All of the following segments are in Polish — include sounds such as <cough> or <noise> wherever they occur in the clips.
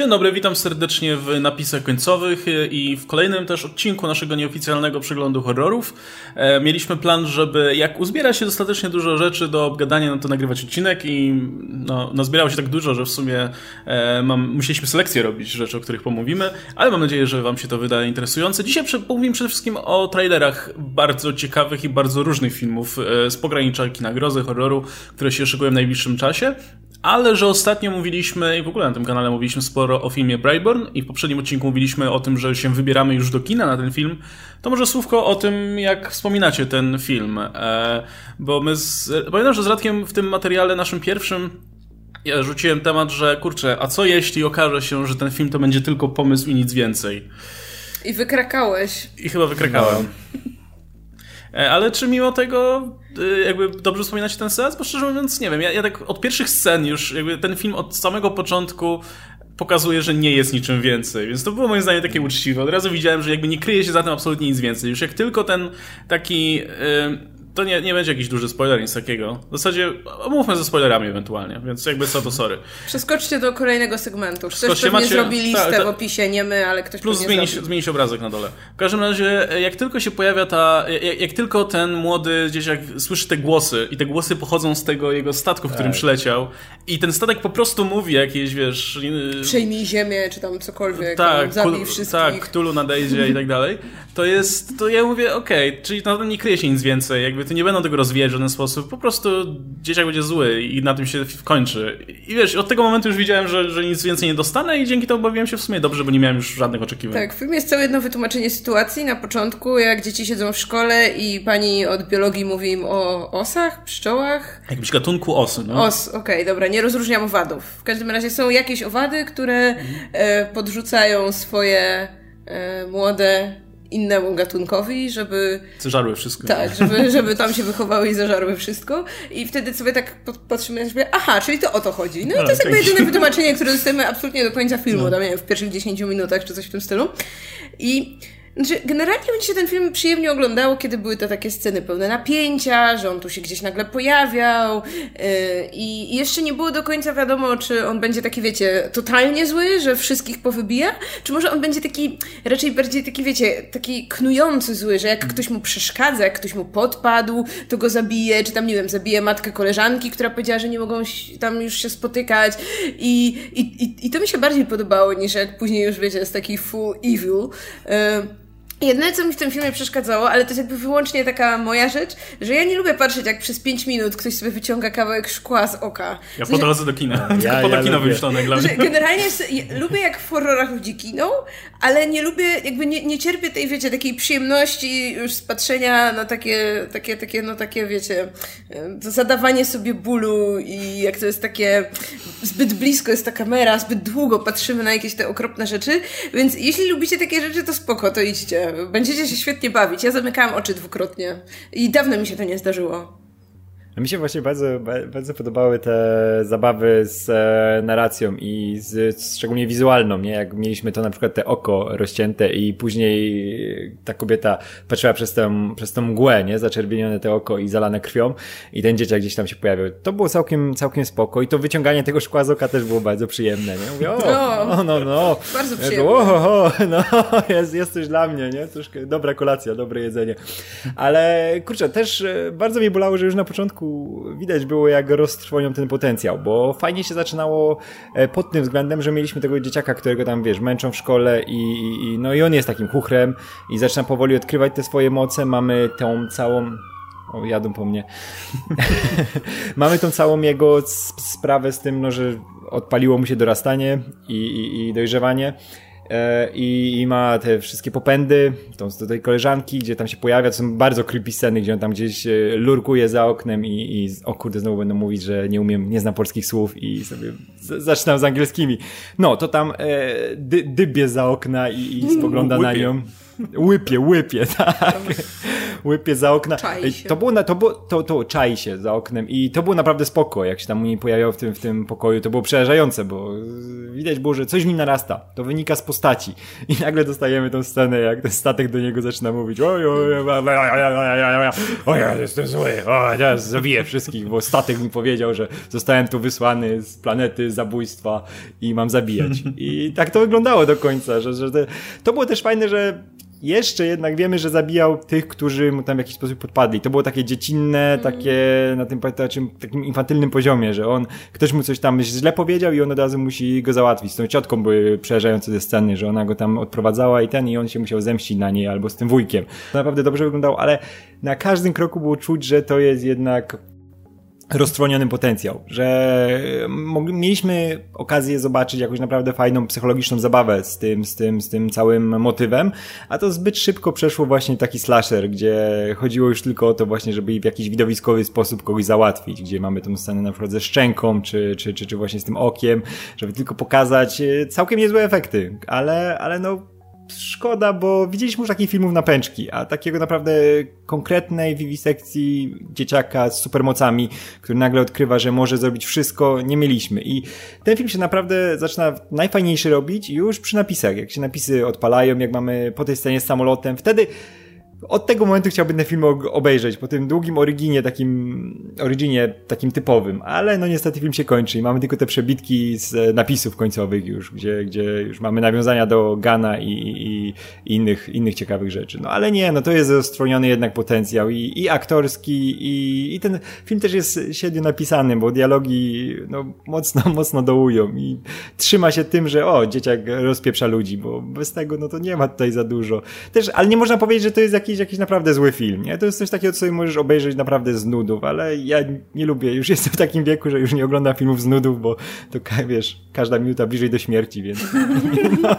Dzień dobry, witam serdecznie w napisach końcowych i w kolejnym też odcinku naszego nieoficjalnego przeglądu horrorów. E, mieliśmy plan, żeby jak uzbiera się dostatecznie dużo rzeczy do obgadania, no to nagrywać odcinek i no, no zbierało się tak dużo, że w sumie e, mam, musieliśmy selekcję robić rzeczy, o których pomówimy, ale mam nadzieję, że wam się to wyda interesujące. Dzisiaj pomówimy przede wszystkim o trailerach bardzo ciekawych i bardzo różnych filmów e, z pogranicza kina grozy, horroru, które się szykują w najbliższym czasie ale że ostatnio mówiliśmy i w ogóle na tym kanale mówiliśmy sporo o filmie Brightburn i w poprzednim odcinku mówiliśmy o tym, że się wybieramy już do kina na ten film, to może słówko o tym, jak wspominacie ten film. E, bo my z, pamiętam, że z Radkiem w tym materiale naszym pierwszym ja rzuciłem temat, że kurczę, a co jeśli okaże się, że ten film to będzie tylko pomysł i nic więcej? I wykrakałeś. I chyba wykrakałem. No. E, ale czy mimo tego e, jakby dobrze wspominacie ten sens? Bo szczerze mówiąc nie wiem, ja, ja tak od pierwszych scen już jakby ten film od samego początku pokazuje, że nie jest niczym więcej. Więc to było moim zdaniem takie uczciwe. Od razu widziałem, że jakby nie kryje się za tym absolutnie nic więcej. Już jak tylko ten taki... Yy, to nie, nie będzie jakiś duży spoiler, nic takiego. W zasadzie omówmy ze spoilerami ewentualnie, więc jakby co to sorry. Przeskoczcie do kolejnego segmentu. Ktoś pewnie macie, zrobi listę ta, w opisie, nie my, ale ktoś Plus zmienić, zmienić obrazek na dole. W każdym razie, jak tylko się pojawia ta, jak, jak, tylko ten młody dzieciak słyszy te głosy i te głosy pochodzą z tego jego statku, w którym tak. przyleciał i ten statek po prostu mówi jakieś, wiesz... Przejmij ziemię, czy tam cokolwiek, tak, zabij kul, wszystkich. Tak, Ktulu nadejdzie i tak dalej. To jest, to ja mówię, okej, okay, czyli na nie kryje się nic więcej, jakby to nie będą tego rozwijać w żaden sposób, po prostu dzieciak będzie zły i na tym się kończy. I wiesz, od tego momentu już widziałem, że, że nic więcej nie dostanę i dzięki temu bawiłem się w sumie dobrze, bo nie miałem już żadnych oczekiwań. Tak, w filmie jest całe jedno wytłumaczenie sytuacji na początku, jak dzieci siedzą w szkole i pani od biologii mówi im o osach, pszczołach. Jakimś gatunku osy, no. Os, okej, okay, dobra, nie rozróżniam owadów. W każdym razie są jakieś owady, które mhm. podrzucają swoje e, młode innemu gatunkowi, żeby... Zażarły wszystko. Tak, żeby, żeby tam się wychowały i zażarły wszystko. I wtedy sobie tak patrzymy na siebie, aha, czyli to o to chodzi. No i to jest jakby jedyne wytłumaczenie, które dostajemy absolutnie do końca filmu, no. tam, nie wiem, w pierwszych 10 minutach czy coś w tym stylu. I znaczy, generalnie mi się ten film przyjemnie oglądało, kiedy były te takie sceny pełne napięcia, że on tu się gdzieś nagle pojawiał yy, i jeszcze nie było do końca wiadomo, czy on będzie taki, wiecie, totalnie zły, że wszystkich powybija, czy może on będzie taki, raczej bardziej taki, wiecie, taki knujący zły, że jak ktoś mu przeszkadza, jak ktoś mu podpadł, to go zabije, czy tam, nie wiem, zabije matkę koleżanki, która powiedziała, że nie mogą tam już się spotykać i, i, i, i to mi się bardziej podobało, niż jak później już, wiecie, jest taki full evil. Yy, Jedyne, co mi w tym filmie przeszkadzało, ale to jest jakby wyłącznie taka moja rzecz, że ja nie lubię patrzeć, jak przez 5 minut ktoś sobie wyciąga kawałek szkła z oka. Ja po drodze do kina. Ja, <laughs> Tylko po do kina wymyślone dla mnie. Generalnie lubię, jak w horrorach ludzi kiną, ale nie lubię, jakby nie, nie cierpię tej, wiecie, takiej przyjemności już z patrzenia na takie, takie, takie, no takie, wiecie, zadawanie sobie bólu i jak to jest takie, zbyt blisko jest ta kamera, zbyt długo patrzymy na jakieś te okropne rzeczy, więc jeśli lubicie takie rzeczy, to spoko, to idźcie. Będziecie się świetnie bawić. Ja zamykałam oczy dwukrotnie i dawno mi się to nie zdarzyło. Mi się właśnie bardzo, bardzo podobały te zabawy z e, narracją i z, szczególnie wizualną, nie? Jak mieliśmy to na przykład te oko rozcięte i później ta kobieta patrzyła przez tę, przez tę mgłę, nie? Zaczerwienione te oko i zalane krwią i ten dzieciak gdzieś tam się pojawił. To było całkiem, całkiem spoko i to wyciąganie tego szkła z oka też było bardzo przyjemne, nie? Mówię, o, no, no, no. Bardzo przyjemne. o, o, no, <laughs> jest, jest coś dla mnie, nie? Troszkę dobra kolacja, dobre jedzenie. Ale kurczę, też e, bardzo mi bolało, że już na początku widać było, jak roztrwonią ten potencjał, bo fajnie się zaczynało e, pod tym względem, że mieliśmy tego dzieciaka, którego tam, wiesz, męczą w szkole i, i no i on jest takim chuchrem i zaczyna powoli odkrywać te swoje moce. Mamy tą całą o, jadą po mnie. <laughs> Mamy tą całą jego sprawę z tym, no, że odpaliło mu się dorastanie i, i, i dojrzewanie. E, i, i, ma te wszystkie popędy, tą do tej koleżanki, gdzie tam się pojawia, to są bardzo creepy sceny, gdzie on tam gdzieś e, lurkuje za oknem i, i o kurde, znowu będę mówić, że nie umiem, nie znam polskich słów i sobie z, zaczynam z angielskimi. No, to tam e, dy, dybie za okna i, i <laughs> spogląda na nią. Łypie, łypie, <laughs> tak. Łypie za okna. Czai się. To było, na, to, było to, to czai się za oknem i to było naprawdę spoko, jak się tam u niej pojawiał w tym, w tym pokoju, to było przerażające, bo widać było, że coś w nim narasta. To wynika z postaci. I nagle dostajemy tą scenę, jak ten statek do niego zaczyna mówić oj, oj, oj, oj, oj, ja jestem zły, o, ja zabiję wszystkich, bo statek mi powiedział, że zostałem tu wysłany z planety zabójstwa i mam zabijać. I tak to wyglądało do końca, że, że to, to było też fajne, że jeszcze jednak wiemy, że zabijał tych, którzy mu tam w jakiś sposób podpadli. To było takie dziecinne, takie na tym takim, takim infantylnym poziomie, że on, ktoś mu coś tam źle powiedział i on od razu musi go załatwić. Z tą ciotką były przerażające te sceny, że ona go tam odprowadzała i ten, i on się musiał zemścić na niej albo z tym wujkiem. To naprawdę dobrze wyglądało, ale na każdym kroku było czuć, że to jest jednak roztrwonionym potencjał, że mieliśmy okazję zobaczyć jakąś naprawdę fajną psychologiczną zabawę z tym, z tym, z tym całym motywem, a to zbyt szybko przeszło właśnie taki slasher, gdzie chodziło już tylko o to właśnie, żeby w jakiś widowiskowy sposób kogoś załatwić, gdzie mamy tę scenę na przykład ze szczęką, czy, czy, czy, czy właśnie z tym okiem, żeby tylko pokazać e, całkiem niezłe efekty, ale, ale no szkoda, bo widzieliśmy już takich filmów na pęczki, a takiego naprawdę konkretnej wiwisekcji dzieciaka z supermocami, który nagle odkrywa, że może zrobić wszystko, nie mieliśmy. I ten film się naprawdę zaczyna najfajniejszy robić już przy napisach. Jak się napisy odpalają, jak mamy po tej scenie z samolotem, wtedy od tego momentu chciałbym ten film obejrzeć, po tym długim originie, takim, originie takim typowym, ale no niestety film się kończy i mamy tylko te przebitki z napisów końcowych już, gdzie, gdzie już mamy nawiązania do Gana i, i, i innych, innych ciekawych rzeczy. No ale nie, no to jest rozstrojony jednak potencjał i, i aktorski i, i ten film też jest średnio napisany, bo dialogi no mocno, <laughs> mocno dołują i trzyma się tym, że o, dzieciak rozpieprza ludzi, bo bez tego no to nie ma tutaj za dużo. Też, ale nie można powiedzieć, że to jest jakiś jakiś, jakiś naprawdę zły film, nie? To jest coś takiego, co sobie możesz obejrzeć naprawdę z nudów, ale ja nie lubię, już jestem w takim wieku, że już nie oglądam filmów z nudów, bo to, wiesz, każda minuta bliżej do śmierci, więc <laughs> no,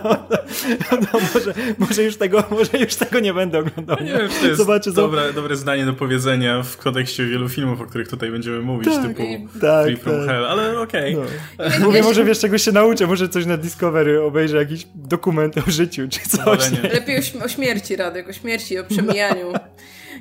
no, może, może, już tego, może już tego nie będę oglądał. nie wiem, czy to jest Zobaczę, dobre, dobre zdanie do powiedzenia w kontekście wielu filmów, o których tutaj będziemy mówić, tak, typu tak, Free From tak. Hell, ale okej. Okay. No. <laughs> Mówię, może wiesz, czegoś się nauczę, może coś na Discovery obejrzę, jakiś dokument o życiu, czy coś. Lepiej o, śmierci, Radek, o śmierci, o przemijaniu.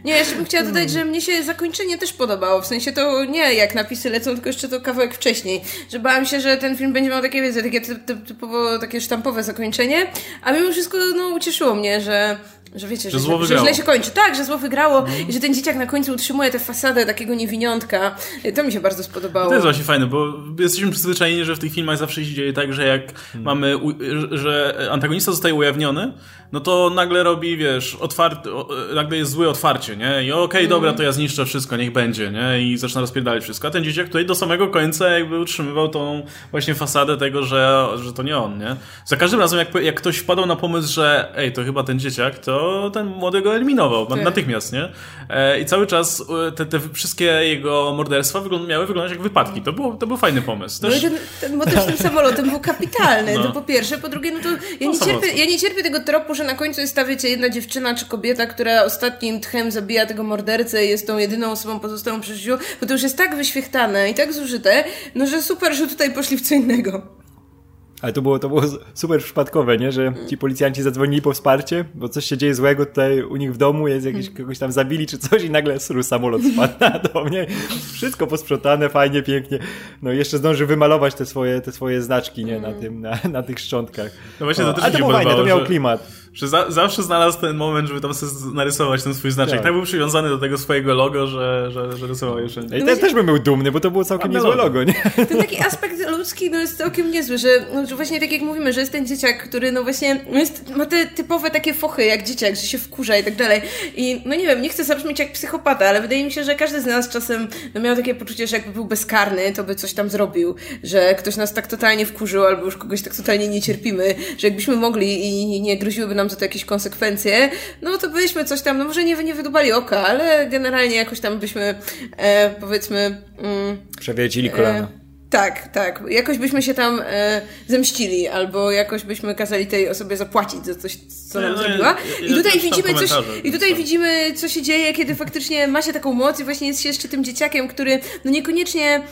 Nie, jeszcze bym chciała dodać, że mnie się zakończenie też podobało. W sensie to nie jak napisy lecą, tylko jeszcze to kawałek wcześniej. Że bałam się, że ten film będzie miał takie, wiedzę, takie typowo takie sztampowe zakończenie, a mimo wszystko no, ucieszyło mnie, że że wiecie, że, że, że, źle się kończy. Tak, że zło wygrało mm. i że ten dzieciak na końcu utrzymuje tę fasadę takiego niewiniątka. To mi się bardzo spodobało. To jest właśnie fajne, bo jesteśmy przyzwyczajeni, że w tych filmach zawsze się dzieje tak, że jak mm. mamy, że antagonista zostaje ujawniony, no to nagle robi, wiesz, otwarty, nagle jest złe otwarcie, nie? I okej, okay, mm. dobra, to ja zniszczę wszystko, niech będzie, nie? I zaczyna rozpierdalać wszystko. A ten dzieciak tutaj do samego końca jakby utrzymywał tą właśnie fasadę tego, że, że to nie on, nie? Za każdym razem, jak, jak ktoś wpadał na pomysł, że ej, to chyba ten dzieciak, to ten młody go eliminował tak. natychmiast, nie? E, I cały czas e, te, te wszystkie jego morderstwa wygląd miały wyglądać jak wypadki. To, było, to był fajny pomysł. Też... No i ten, ten motyw z tym <laughs> samolotem był kapitalny, no. to po pierwsze. Po drugie, no to ja nie, cierpię, ja nie cierpię tego tropu, że na końcu jest ta, wiecie, jedna dziewczyna czy kobieta, która ostatnim tchem zabija tego mordercę i jest tą jedyną osobą pozostałą przy życiu, bo to już jest tak wyświechtane i tak zużyte, no że super, że tutaj poszli w co innego. Ale to było, to było super przypadkowe, nie? Że ci policjanci zadzwonili po wsparcie, bo coś się dzieje złego tutaj u nich w domu, jest jakiś, kogoś tam zabili czy coś i nagle sru samolot spadł na dom, nie? Wszystko posprzątane, fajnie, pięknie. No i jeszcze zdąży wymalować te swoje, te swoje znaczki, nie? Na tym, na, na tych szczątkach. No właśnie, to też Ale to było fajne, to miał klimat że za, zawsze znalazł ten moment, żeby tam sobie narysować ten swój znaczek. Tak, tak był przywiązany do tego swojego logo, że, że, że rysował je wszędzie. I też, też bym był dumny, bo to było całkiem niezłe logo. logo, nie? <laughs> Ten taki aspekt ludzki no, jest całkiem niezły, że, no, że właśnie tak jak mówimy, że jest ten dzieciak, który no właśnie jest, ma te typowe takie fochy jak dzieciak, że się wkurza i tak dalej. I no nie wiem, nie chcę zabrzmieć jak psychopata, ale wydaje mi się, że każdy z nas czasem no, miał takie poczucie, że jakby był bezkarny, to by coś tam zrobił, że ktoś nas tak totalnie wkurzył albo już kogoś tak totalnie nie cierpimy, że jakbyśmy mogli i nie groziłyby nam za to jakieś konsekwencje, no to byśmy coś tam, no może nie, nie wydubali oka, ale generalnie jakoś tam byśmy, e, powiedzmy... Mm, Przewiecili kolana. E, tak, tak. Jakoś byśmy się tam e, zemścili, albo jakoś byśmy kazali tej osobie zapłacić za coś, co nam no, zrobiła. I tutaj widzimy coś, i tutaj widzimy, co się dzieje, kiedy faktycznie ma się taką moc i właśnie jest się jeszcze tym dzieciakiem, który no niekoniecznie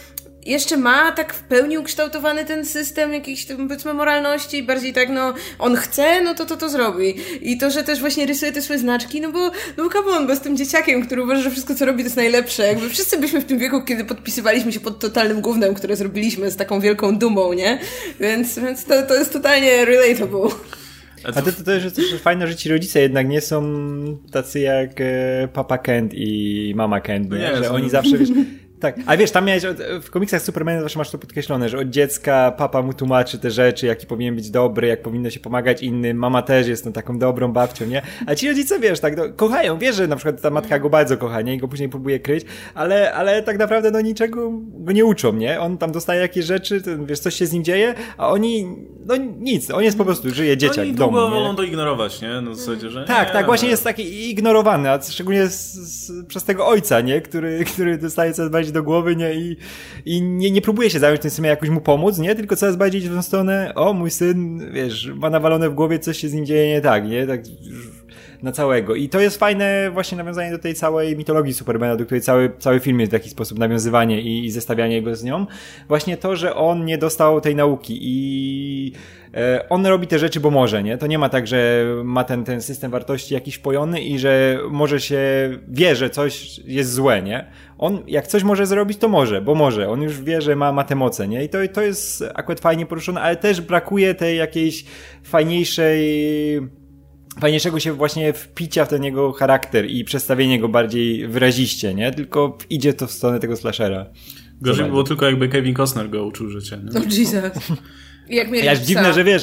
jeszcze ma tak w pełni ukształtowany ten system jakiejś powiedzmy, moralności, bardziej tak, no, on chce, no to to to zrobi. I to, że też właśnie rysuje te swoje znaczki, no bo, no bo come on, bo z tym dzieciakiem, który uważa, że wszystko, co robi, to jest najlepsze. Jakby wszyscy byśmy w tym wieku, kiedy podpisywaliśmy się pod totalnym gównem, które zrobiliśmy z taką wielką dumą, nie? Więc, więc to, to jest totalnie relatable. A to, to też jest też fajne, że ci rodzice jednak nie są tacy jak e, Papa Kent i Mama Kent, nie? nie że oni zawsze, wiesz, Tak, a wiesz, tam miałeś, w komiksach Supermana zawsze masz to podkreślone, że od dziecka papa mu tłumaczy te rzeczy, jaki powinien być dobry, jak powinno się pomagać innym, mama też jest no, taką dobrą babcią, nie? A ci rodzice, wiesz, tak, no, kochają, wiesz, że na przykład ta matka go bardzo kocha, nie? I go później próbuje kryć, ale, ale tak naprawdę, no, niczego go nie uczą, nie? On tam dostaje jakieś rzeczy, to, wiesz, coś się z nim dzieje, a oni, no, nic, on jest po prostu, żyje dzieciak oni w domu, Oni wolą to ignorować, nie? No, w zasadzie, że Tak, nie, tak, no. właśnie jest taki ignorowany, a szczególnie z, z, przez tego ojca, nie? Który, <laughs> który dostaje coraz bardziej do głowy, nie? I i, nie, nie próbuje się zająć tym samym jakoś mu pomóc, nie? Tylko coraz bardziej idzie w tą stronę, o, mój syn, wiesz, ma nawalone w głowie, coś się z nim dzieje nie tak, nie? Tak na całego. I to jest fajne właśnie nawiązanie do tej całej mitologii Supermana, do której cały, cały film jest w jakiś sposób nawiązywanie i, i zestawianie go z nią. Właśnie to, że on nie dostał tej nauki i e, on robi te rzeczy, bo może, nie? To nie ma tak, że ma ten, ten system wartości jakiś pojony i że może się, wie, że coś jest złe, nie? On, jak coś może zrobić, to może, bo może. On już wie, że ma, ma te moce, nie? I to, to jest akurat fajnie poruszone, ale też brakuje tej jakiejś fajniejszej fajniejszego się właśnie wpicia w ten jego charakter i przedstawienie go bardziej wyraziście, nie? Tylko idzie to w stronę tego slashera. Gorzej by było tylko jakby Kevin Costner go uczył życia, nie? No Jesus. Jak mieli Aż dziwne, że wiesz,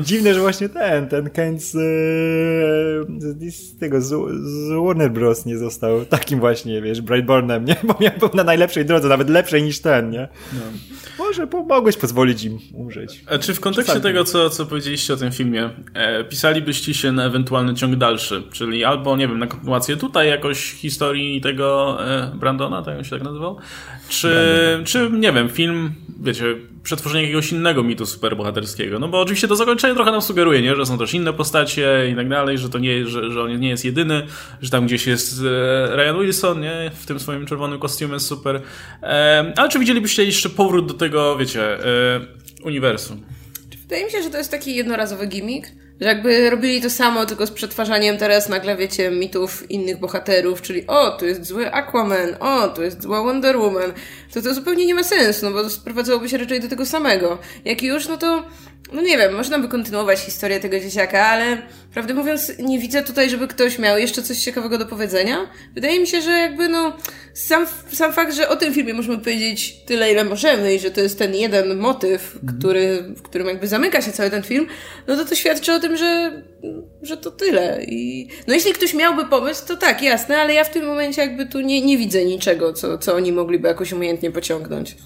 Dziwne, że właśnie ten, ten Kent z, z, tego, z, z, Warner Bros. nie został takim właśnie, wiesz, Brightbornem, nie? <laughs> Bo miał był na najlepszej drodze, nawet lepszej niż ten, nie? No. Może mogłeś pozwolić im umrzeć. A czy w kontekście Czasami. tego, co, co powiedzieliście o tym filmie, e, pisalibyście się na ewentualny ciąg dalszy, czyli albo, nie wiem, na kontynuację tutaj jakoś historii tego e, Brandona, tak on się tak nazywał? Czy, czy, nie wiem, film, wiecie, przetworzenie jakiegoś innego mitu superbohaterskiego. No bo oczywiście to zakończenie trochę nam sugeruje, nie? że są też inne postacie i tak dalej, że to nie, że, że on nie jest jedyny, że tam gdzieś jest e, Ryan Wilson, nie? W tym swoim czerwonym kostiumie super. E, ale czy widzielibyście jeszcze powrót do tego, wiecie, e, uniwersum? Wydaje mi się, że to jest taki jednorazowy gimmick, jakby robili to samo, tylko z przetwarzaniem teraz nagle, wiecie, mitów innych bohaterów, czyli o, tu jest zły Aquaman, o, tu jest zła Wonder Woman, to to zupełnie nie ma sensu, no bo sprowadzałoby się raczej do tego samego. Jak już, no to no nie wiem, można by kontynuować historię tego dzieciaka, ale prawdę mówiąc, nie widzę tutaj, żeby ktoś miał jeszcze coś ciekawego do powiedzenia. Wydaje mi się, że jakby no, sam, sam fakt, że o tym filmie możemy powiedzieć tyle, ile możemy i że to jest ten jeden motyw, mm. który, w którym jakby zamyka się cały ten film, no to to świadczy o tym, że, że to tyle. I, no jeśli ktoś miałby pomysł, to tak, jasne, ale ja w tym momencie jakby tu nie, nie widzę niczego, co, co oni mogliby jakoś umiejętnie pociągnąć.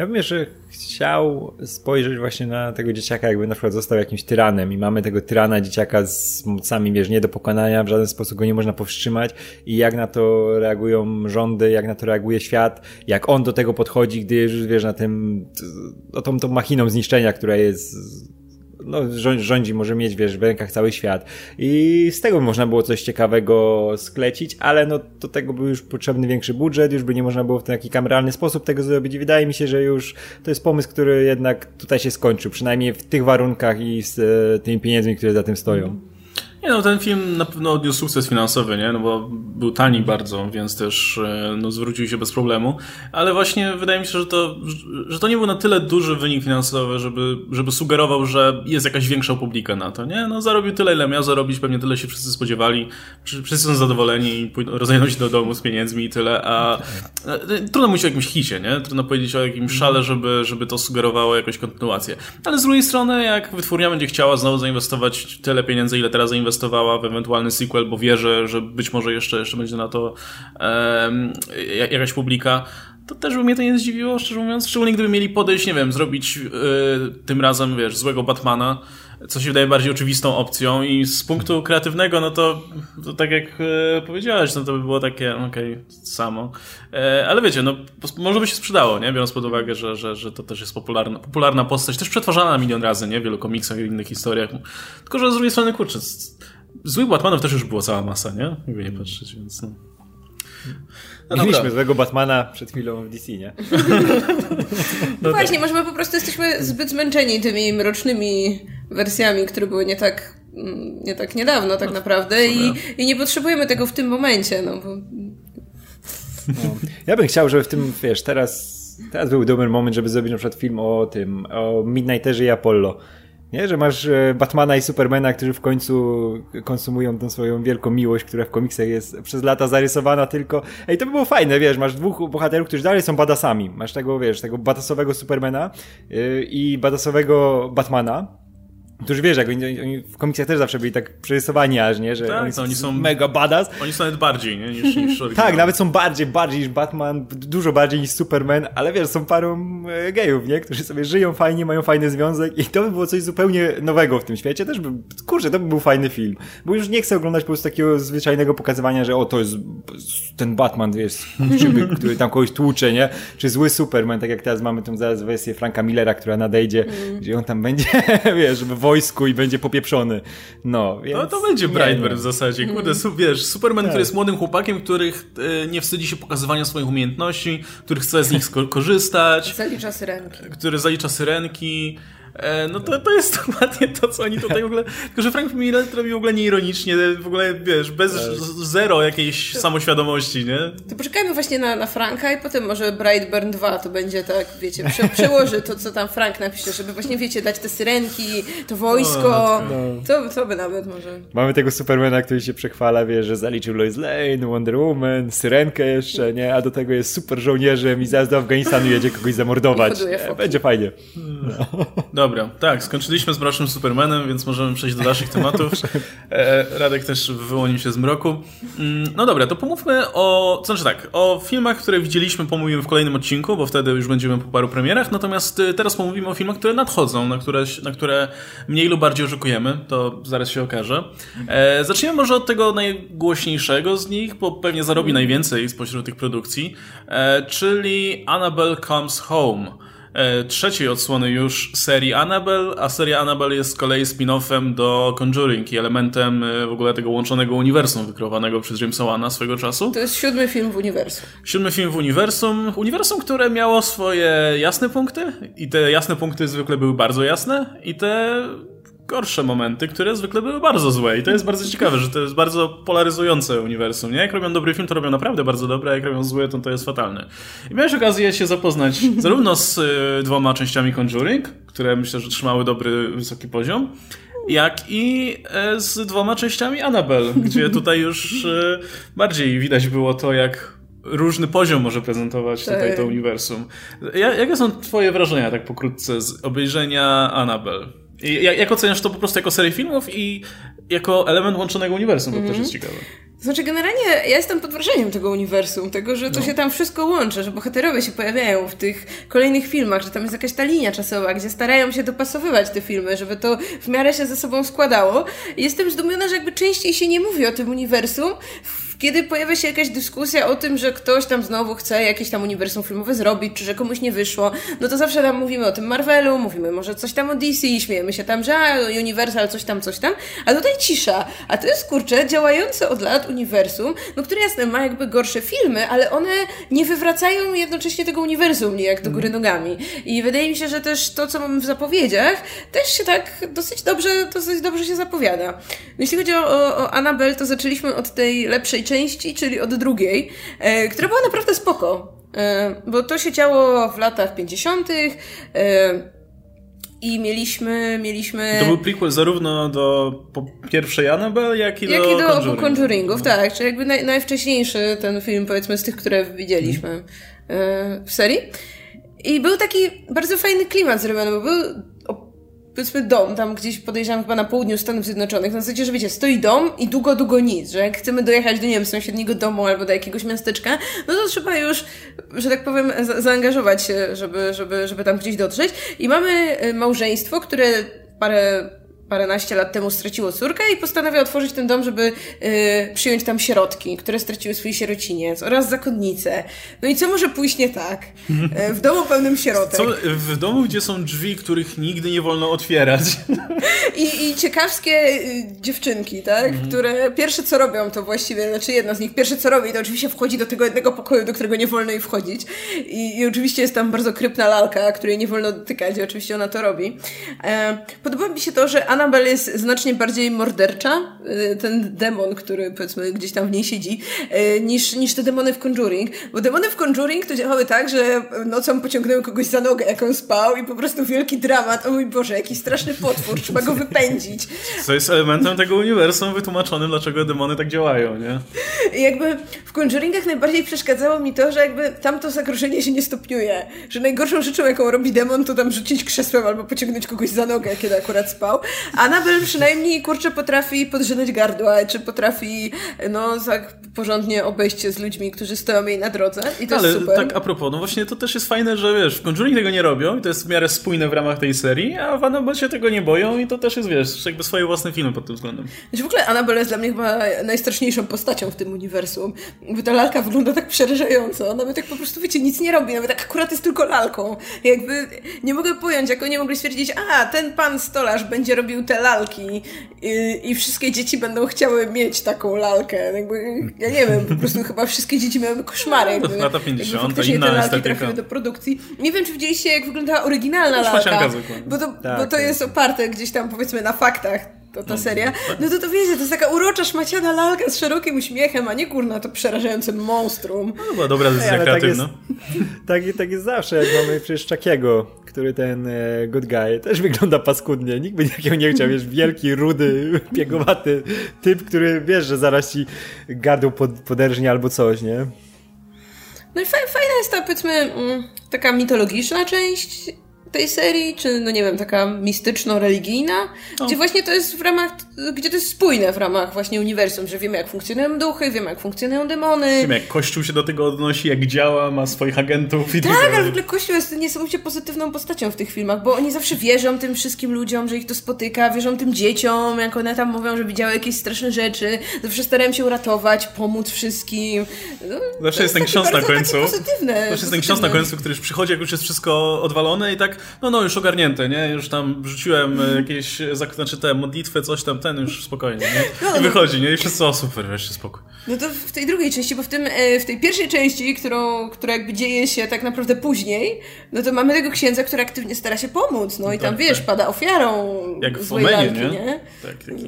Ja bym jeszcze chciał spojrzeć właśnie na tego dzieciaka, jakby na przykład został jakimś tyranem i mamy tego tyrana dzieciaka z mocami, wiesz, nie do pokonania, w żaden sposób go nie można powstrzymać i jak na to reagują rządy, jak na to reaguje świat, jak on do tego podchodzi, gdy już, wiesz, na tym, no tą, tą machiną zniszczenia, która jest no, rządzi, może mieć, wiesz, w rękach cały świat. I z tego można było coś ciekawego sklecić, ale no do tego był już potrzebny większy budżet, już by nie można było w taki kameralny sposób tego zrobić. Wydaje mi się, że już to jest pomysł, który jednak tutaj się skończył, przynajmniej w tych warunkach i z e, tymi pieniędzmi, które za tym stoją. Nie no, ten film na pewno odniósł sukces finansowy, nie? No bo był tani bardzo, więc też e, no, zwrócił się bez problemu. Ale właśnie wydaje mi się, że to, że to nie był na tyle duży wynik finansowy, żeby, żeby sugerował, że jest jakaś większa publika na to, nie? No zarobił tyle, ile miał zarobić, pewnie tyle się wszyscy spodziewali. Wszyscy są zadowoleni i rozejdą się do domu z pieniędzmi i tyle, a e, trudno mówić o jakimś hicie, nie? Trudno powiedzieć o jakimś szale, żeby, żeby to sugerowało jakąś kontynuację. Ale z drugiej strony, jak wytwórnia będzie chciała znowu zainwestować tyle pieniędzy, ile teraz zainwestowała inwestowała w ewentualny sequel, bo wie, że, być może jeszcze, jeszcze będzie na to um, jakaś publika, to też by mnie to nie zdziwiło, szczerze mówiąc. Szczególnie gdyby mieli podejść, nie wiem, zrobić yy, tym razem, wiesz, złego Batmana, co się wydaje bardziej oczywistą opcją i z punktu kreatywnego, no to, to tak jak yy, powiedziałeś, no to by było takie, okej, okay, samo. Yy, ale wiecie, no może by się sprzedało, nie? Biorąc pod uwagę, że, że, że to też jest popularna, popularna postać, też przetwarzana na milion razy, nie? W wielu komiksach i innych historiach. Tylko, że z drugiej strony, kurczę, złych Batmanów też już było cała masa, nie? Jakby nie patrzeć, więc no. No Mieliśmy złego Batmana przed chwilą w DC, nie? <laughs> no właśnie, tak. może my po prostu jesteśmy zbyt zmęczeni tymi mrocznymi wersjami, które były nie tak, mm, nie tak niedawno tak no, naprawdę i, i nie potrzebujemy tego w tym momencie, no bo... No. Ja bym chciał, żeby w tym, wiesz, teraz teraz był dobry moment, żeby zrobić na przykład film o tym, o Midnighterze i Apollo nie? Że masz e, Batmana i Supermana, którzy w końcu konsumują tą swoją wielką miłość, która w komiksach jest przez lata zarysowana tylko. Ej, to by było fajne, wiesz, masz dwóch bohaterów, którzy dalej są badasami. Masz tego, wiesz, tego badasowego Supermana yy, i badasowego Batmana Którzy wiesz, jak oni, oni, w komiksach też zawsze byli tak przerysowani aż, nie? Że tak, oni, są, oni są mega badass. Oni są nawet bardziej, nie? Niż, niż <laughs> Tak, nawet są bardziej, bardziej niż Batman, dużo bardziej niż Superman, ale wiesz, są parą e, gejów, nie? Którzy sobie żyją fajnie, mają fajny związek i to by było coś zupełnie nowego w tym świecie. Też by, kurczę, to by był fajny film. Bo już nie chcę oglądać po prostu takiego zwyczajnego pokazywania, że o, to jest ten Batman, wiesz, skurczybyk, <laughs> który tam kogoś tłucze, nie? Czy zły Superman, tak jak teraz mamy tą zaraz wersję Franka Millera, która nadejdzie, mm. gdzie on tam będzie, <laughs> wiesz, żeby wojsku i będzie popieprzony. No, więc... No to będzie Brightburn w zasadzie. Kurde, su wiesz, Superman, tak. który jest młodym chłopakiem, który e, nie wstydzi się pokazywania swoich umiejętności, który chce z nich korzystać. Zalicza syrenki. Który zalicza syrenki. E, no to, to jest <laughs> dokładnie to, co oni tutaj w ogóle... Tylko, że Frank Miller to robi w ogóle nieironicznie, w ogóle, wiesz, bez tak. zero jakiejś samoświadomości, nie? To poczekajmy właśnie na, na Franka i potem może Brightburn 2 to będzie tak, wiecie, prze, przełoży to, co tam Frank napisze, żeby właśnie, wiecie, dać te syrenki, to wojsko, no, no. To, to by nawet może... Mamy tego Supermana, który się przechwala, wie, że zaliczył Lois Lane, Wonder Woman, syrenkę jeszcze, nie? A do tego jest super żołnierzem i zaraz do Afganistanu jedzie kogoś zamordować. Będzie fajnie. No. Dobra, tak, skończyliśmy z Mrocznym Supermanem, więc możemy przejść do dalszych tematów. <laughs> E, Radek też wyłonił się z mroku. Mm, no dobra, to pomówmy o, to znaczy tak, o filmach, które widzieliśmy, pomówimy w kolejnym odcinku, bo wtedy już będziemy po paru premierach, natomiast y, teraz pomówimy o filmach, które nadchodzą, na które, na które mniej lub bardziej oczekujemy, to zaraz się okaże. E, zaczniemy może od tego najgłośniejszego z nich, bo pewnie zarobi najwięcej spośród tych produkcji, e, czyli Annabelle Comes Home. E, trzeciej odsłony już serii Annabelle, a seria Annabelle jest z kolei spin-offem do Conjuring i elementem e, w ogóle tego łączonego uniwersum wykreowanego przez Jamesa Wana swego czasu. To jest siódmy film w uniwersum. Siódmy film w uniwersum. Uniwersum, które miało swoje jasne punkty i te jasne punkty zwykle były bardzo jasne i te gorsze momenty, które zwykle były bardzo złe. I to jest bardzo ciekawe, że to jest bardzo polaryzujące uniwersum. Nie? Jak robią dobry film, to robią naprawdę bardzo dobre, a jak robią złe, to to jest fatalne. I miałeś okazję się zapoznać <laughs> zarówno z y, dwoma częściami Conjuring, które myślę, że trzymały dobry, wysoki poziom, jak i y, z dwoma częściami Annabelle, <laughs> gdzie tutaj już y, bardziej widać było to, jak różny poziom może prezentować tutaj to tak. uniwersum. jakie są twoje wrażenia tak pokrótce z obejrzenia Annabelle? I jak oceniasz to po prostu jako serię filmów i jako element łączonego uniwersum, mm -hmm. to też jest mhm. ciekawe. Znaczy, generalnie ja jestem pod wrażeniem tego uniwersum, tego, że to no. się tam wszystko łączy, że bohaterowie się pojawiają w tych kolejnych filmach, że tam jest jakaś ta linia czasowa, gdzie starają się dopasowywać te filmy, żeby to w miarę się ze sobą składało. I jestem zdumiona, że jakby częściej się nie mówi o tym uniwersum, kiedy pojawia się jakaś dyskusja o tym, że ktoś tam znowu chce jakieś tam uniwersum filmowe zrobić, czy że komuś nie wyszło, no to zawsze tam mówimy o tym Marvelu, mówimy może coś tam o DC, śmiejemy się tam, że a, Universal, coś tam, coś tam, a tutaj cisza. A to jest, kurczę, działające od lat uniwersum, no które jasne ma jakby gorsze filmy, ale one nie wywracają jednocześnie tego uniwersum niejak do góry mhm. nogami. I wydaje mi się, że też to, co mamy w zapowiedziach, też się tak dosyć dobrze, dosyć dobrze się zapowiada. Jeśli chodzi o, o, o Annabelle, to zaczęliśmy od tej lepszej części, czyli od drugiej, e, która była naprawdę spoko. E, bo to się działo w latach 50. E, i mieliśmy, mieliśmy... To był prequel zarówno do pierwszej Annabelle, jak i jak do, i do Conjuring. Conjuringów. No. Tak, czyli jakby naj, najwcześniejszy ten film, powiedzmy, z tych, które widzieliśmy hmm. w serii. I był taki bardzo fajny klimat zrobiony, bo był powiedzmy dom, tam gdzieś podejrzewam chyba na południu Stanów Zjednoczonych, na zasadzie, że wiecie, stoi dom i długo, długo nic, że jak chcemy dojechać do, nie wiem, sąsiedniego domu albo do jakiegoś miasteczka, no to trzeba już, że tak powiem, za zaangażować się, żeby, żeby, żeby tam gdzieś dotrzeć. I mamy y, małżeństwo, które parę paręnaście lat temu straciło córkę i postanawia otworzyć ten dom, żeby y, przyjąć tam sierotki, które straciły swój sierociniec oraz zakonnice. No i co może pójść nie tak? Y, w domu pełnym sierotek. Co, w domu, gdzie są drzwi, których nigdy nie wolno otwierać. I, i ciekawskie y, dziewczynki, tak? Mhm. Które pierwsze co robią, to właściwie, znaczy jedna z nich pierwsze co robi, to oczywiście wchodzi do tego jednego pokoju, do którego nie wolno jej wchodzić. I, i oczywiście jest tam bardzo krypna lalka, której nie wolno dotykać i oczywiście ona to robi. E, podoba mi się to, że Annabelle jest znacznie bardziej mordercza, e, ten demon, który powiedzmy gdzieś tam w niej siedzi, e, niż, niż te demony w Conjuring. Bo demony w Conjuring to działały tak, że nocą pociągnęły kogoś za nogę, jak on spał i po prostu wielki dramat. O mój Boże, jakiś straszny potwór, trzeba go wypędzić. Co jest elementem tego uniwersum wytłumaczonym, dlaczego demony tak działają, nie? I jakby w Conjuringach najbardziej przeszkadzało mi to, że jakby tamto zagrożenie się nie stopniuje. Że najgorszą rzeczą, jaką robi demon, to tam rzucić krzesłem albo pociągnąć kogoś za nogę, kiedy akurat spał. Anabel przynajmniej, kurczę, potrafi podrzynać gardła, czy potrafi, no, tak porządnie obejść się z ludźmi, którzy stoją jej na drodze i to Ale jest super. tak a propos, no właśnie to też jest fajne, że wiesz, w Conjuring tego nie robią i to jest w miarę spójne w ramach tej serii, a w Annabelle się tego nie boją i to też jest, wiesz, jakby swoje własne filmy pod tym względem. Znaczy w ogóle Annabelle jest dla mnie chyba najstraszniejszą postacią w tym uniwersum. Bo ta lalka wygląda tak przerażająco. Nawet tak po prostu, wiecie, nic nie robi. Nawet tak akurat jest tylko lalką. Jakby nie mogę pojąć, jak oni mogli stwierdzić, a ten pan stolarz będzie robił te lalki i, i wszystkie dzieci będą chciały mieć taką lalkę. Jakby, ja nie wiem, po prostu chyba wszystkie dzieci miały koszmary. Jakby, no, lata 50, jakby inna te lalki trafiły do produkcji. Nie wiem, czy widzieliście, jak wyglądała oryginalna lalka. Bo to, tak, bo to tak. jest oparte gdzieś tam, powiedzmy, na faktach to ta no, seria, no to to wiecie, to jest taka urocza, szmaciana lalka z szerokim uśmiechem, a nie kurna to przerażające monstrum. No była dobra decyzja Ej, kreatywna. Tak jest, <laughs> tak, tak jest zawsze, jak mamy przecież Czakiego, który ten e, good guy też wygląda paskudnie. Nikt by takiego nie chciał, wiesz, wielki, rudy, <laughs> piegowaty typ, który wiesz, że zaraz ci gardło pod, poderżnie albo coś, nie? No i fajna jest ta, powiedzmy, mm, taka mitologiczna część tej serii, czy no nie wiem, taka mistyczno-religijna, no. gdzie właśnie to jest w ramach, gdzie to jest spójne w ramach właśnie uniwersum, że wiemy jak funkcjonują duchy, wiemy jak funkcjonują demony. Wiemy jak Kościół się do tego odnosi, jak działa, ma swoich agentów i tak Tak, ale w ogóle Kościół jest niesamowicie pozytywną postacią w tych filmach, bo oni zawsze wierzą tym wszystkim ludziom, że ich to spotyka, wierzą tym dzieciom, jak one tam mówią, że widziały jakieś straszne rzeczy, zawsze starają się uratować, pomóc wszystkim. No, zawsze jest ten ksiądz na końcu. Pozytywne. Zawsze jest ten ksiądz na końcu, który już przychodzi, jak już jest wszystko odwalone i tak no no, już ogarnięte, nie? Już tam rzuciłem e, jakieś, znaczy te modlitwy, coś tam, ten już spokojnie, nie? No, I no. wychodzi, nie? I wszyscy, o super, wreszcie spokój. No to w tej drugiej części, bo w, tym, e, w tej pierwszej części, którą, która jakby dzieje się tak naprawdę później, no to mamy tego księdza, który aktywnie stara się pomóc, no i tam, tak, wiesz, tak. pada ofiarą Jak w lalki, nie? nie? Tak, taki,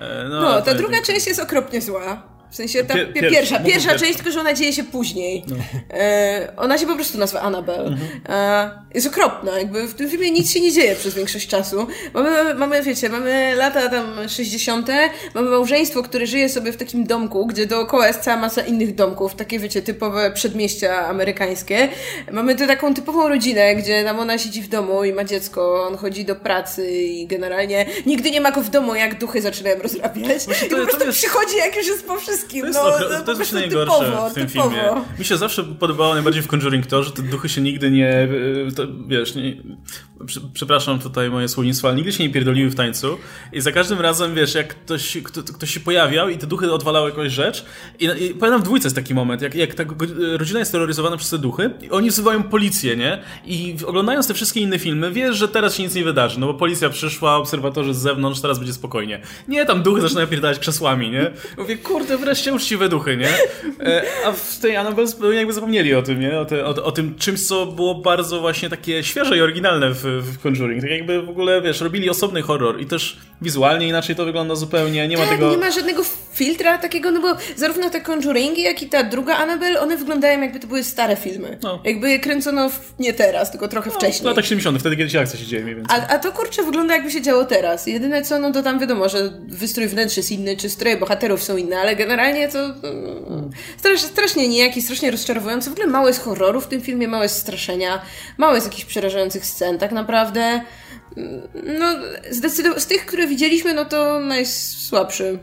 e, no, no ta druga część jest okropnie zła. W sensie ta Pier pierwsza, pierwsza część, tylko że ona dzieje się później. No. E, ona się po prostu nazywa Annabelle. Mhm. E, jest okropna, jakby w tym filmie nic się nie dzieje przez większość czasu. Mamy, mamy wiecie, mamy lata tam 60., mamy małżeństwo, które żyje sobie w takim domku, gdzie dookoła jest cała masa innych domków, takie wiecie, typowe przedmieścia amerykańskie. Mamy tu taką typową rodzinę, gdzie tam ona siedzi w domu i ma dziecko, on chodzi do pracy i generalnie nigdy nie ma go w domu, jak duchy zaczynają rozrabiać. I po prostu jest... przychodzi, jak już jest po wszystkim wszystkim. To jest, no, to, to jest właśnie najgorsze typowo, w tym typowo. filmie. Mi się zawsze podobało najbardziej w Conjuring to, że te duchy się nigdy nie, e, to, wiesz, nie, przepraszam tutaj moje słownictwo, ale nigdy się nie pierdoliły w tańcu i za każdym razem, wiesz, jak ktoś, kto, ktoś się pojawiał i te duchy odwalały jakąś rzecz i, i pamiętam w dwójce jest taki moment, jak, jak ta rodzina jest terroryzowana przez te duchy i oni wzywają policję, nie? I oglądając te wszystkie inne filmy, wiesz, że teraz się nic nie wydarzy, no bo policja przyszła, obserwatorzy z zewnątrz, teraz będzie spokojnie. Nie, tam duchy zaczynają pierdalać krzesłami, nie? Mówię, kurde, wreszcie uczciwe duchy, nie? E, a w tej Annabelle jakby zapomnieli o tym, nie? O, te, o, o, tym czymś, co było bardzo właśnie takie świeże i oryginalne w, w Conjuring. Tak jakby w ogóle, wiesz, robili osobny horror i też wizualnie inaczej to wygląda zupełnie. Nie ma tak, tego... nie ma żadnego filtra takiego, no bo zarówno te Conjuringi, jak i ta druga Annabelle, one wyglądają jakby to były stare filmy. No. Jakby je kręcono w, nie teraz, tylko trochę no, wcześniej. W latach 70., wtedy kiedy się akcja się dzieje mniej więcej. A, a to kurczę wygląda jakby się działo teraz. Jedyne co, no to tam wiadomo, że wystrój wnętrz jest inny, czy stroje bohaterów są inne, ale generalnie to mm, strasznie, strasznie nijaki, strasznie rozczarowujący. W ogóle mało jest horroru w tym filmie, mało jest straszenia, mało jest jakichś przerażających scen tak naprawdę. No, zdecydowanie z tych, które widzieliśmy, no to najsłabszy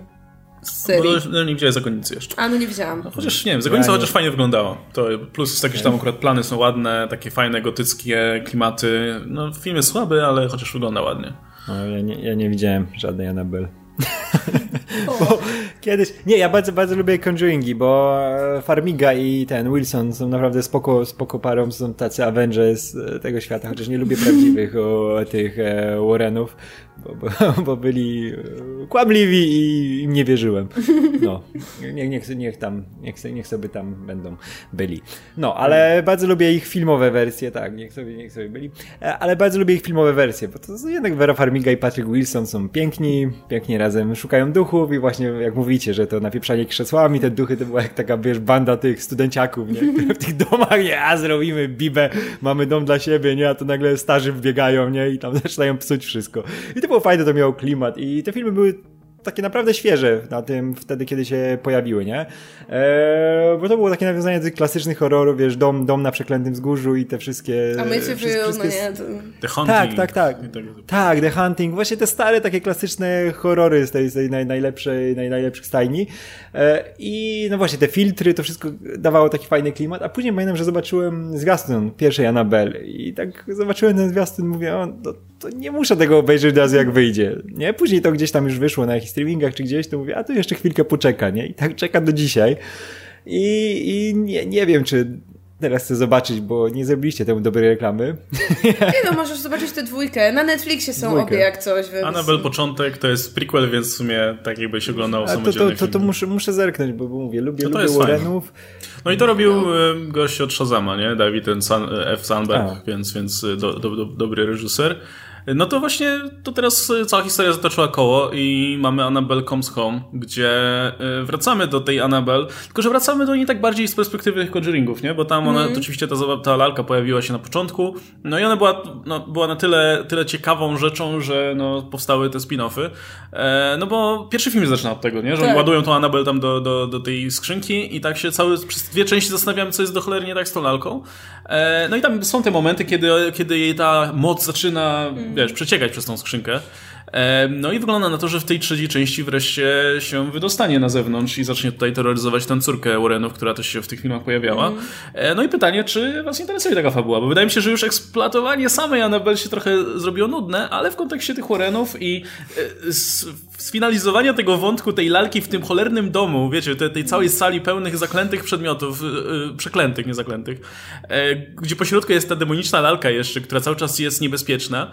z serii. No, no, nie widziałeś Zakonnicy jeszcze. A, no nie widziałam. No, chociaż nie wiem, Zakonnica Ja chociaż fajnie wyglądało. To plus jest takie, że tam akurat plany są ładne, takie fajne, gotyckie klimaty. No film jest słaby, ale chociaż wygląda ładnie. No, ja, nie, ja nie widziałem żadnej Annabelle. <laughs> <laughs> bo kiedyś. Nie, ja bardzo, bardzo lubię Conjuringi, bo e, Farmiga i ten Wilson są naprawdę spoko, spoko parą, są tacy Avengers e, tego świata, chociaż nie lubię prawdziwych <laughs> o, tych e, Warrenów, bo, bo, <laughs> bo byli e, kłamliwi i im nie wierzyłem. No, niech, niech, niech tam, niech, niech sobie tam będą byli. No, ale bardzo lubię ich filmowe wersje, tak, niech sobie, niech sobie byli, ale bardzo lubię ich filmowe wersje, bo to jednak Vera Farmiga i Patrick Wilson są piękni, pięknie razem szukają duchów i właśnie jak mówicie, że to napieprzanie krzesłami, te duchy to była jak taka, wiesz, banda tych studenciaków, nie? W tych domach, nie, a zrobimy bibę, mamy dom dla siebie, nie, a to nagle starzy wbiegają, nie, i tam <laughs> zaczynają psuć wszystko. I to było fajne, to miało klimat i te filmy były takie naprawdę świeże na tym wtedy, kiedy się pojawiły, nie? Eee, bo to było takie nawiązanie do tych klasycznych horrorów, wiesz, dom, dom na przeklętym wzgórzu i te wszystkie... A my się wszystkie- no nie, to... The Hunting. Tak, tak, tak. tak- Tak, The Hunting, właśnie te stare, takie klasyczne horrory z tej, z tej naj, najlepszej, naj, najlepszych stajni. E, I no właśnie, te filtry, to wszystko dawało taki fajny klimat, a później pamiętam, że zobaczyłem zwiastun pierwszej Annabelle i tak zobaczyłem ten zwiastun, mówię, o, to, to nie muszę tego obejrzeć od razu jak wyjdzie, nie? Później to gdzieś tam już wyszło na jakichś streamingach czy gdzieś, to mówię, a to jeszcze chwilkę poczeka, nie? I tak czeka do dzisiaj. I, i nie, nie wiem, czy teraz chcę zobaczyć, bo nie zrobiliście temu dobrej reklamy. Nie no, możesz zobaczyć tę dwójkę. Na Netflixie są Dwójkę. obie jak coś, więc... Annabelle początek to jest prequel, więc w sumie tak jakby się oglądało A to, samodzielnie. to, to, to muszę, muszę zerknąć, bo, bo mówię, lubię, No to lubię. Warrenów. No i to robił e, gość od Shazama, nie? David. San, F. Sandberg, A. więc, więc e, do, do, do, dobry reżyser. No to właśnie to teraz e, cała historia zatoczyła koło i mamy Annabelle Comes Home, gdzie e, wracamy do tej Annabelle, tylko że wracamy do niej tak bardziej z perspektywy tych Conjuringów, nie? Bo tam ona, to oczywiście ta, ta lalka pojawiła się na początku, no i ona była, no, była na tyle, tyle ciekawą rzeczą, że no, powstały te spin-offy. E, no bo pierwszy film zaczyna od tego, nie? Że Tak. ładują tą Annabelle tam do, do, do tej skrzynki i tak się cały, przez dwie części zastanawiamy, co jest do cholery nie tak z tą lalką. E, no i tam są te momenty, kiedy, kiedy jej ta moc zaczyna, wiesz, przeciekać przez tą skrzynkę. No i wygląda na to, że w tej trzeciej części wreszcie się wydostanie na zewnątrz i zacznie tutaj terroryzować tę córkę Warrenów, która też się w tych filmach pojawiała. E, no i pytanie, czy was interesuje taka fabuła? Bo wydaje mi się, że już eksploatowanie samej Annabelle się trochę zrobiło nudne, ale w kontekście tych Warrenów i e, sfinalizowania tego wątku tej lalki w tym cholernym domu, wiecie, te, tej całej sali pełnych zaklętych przedmiotów, e, przeklętych, nie zaklętych, gdzie pośrodku jest ta demoniczna lalka jeszcze, która cały czas jest niebezpieczna,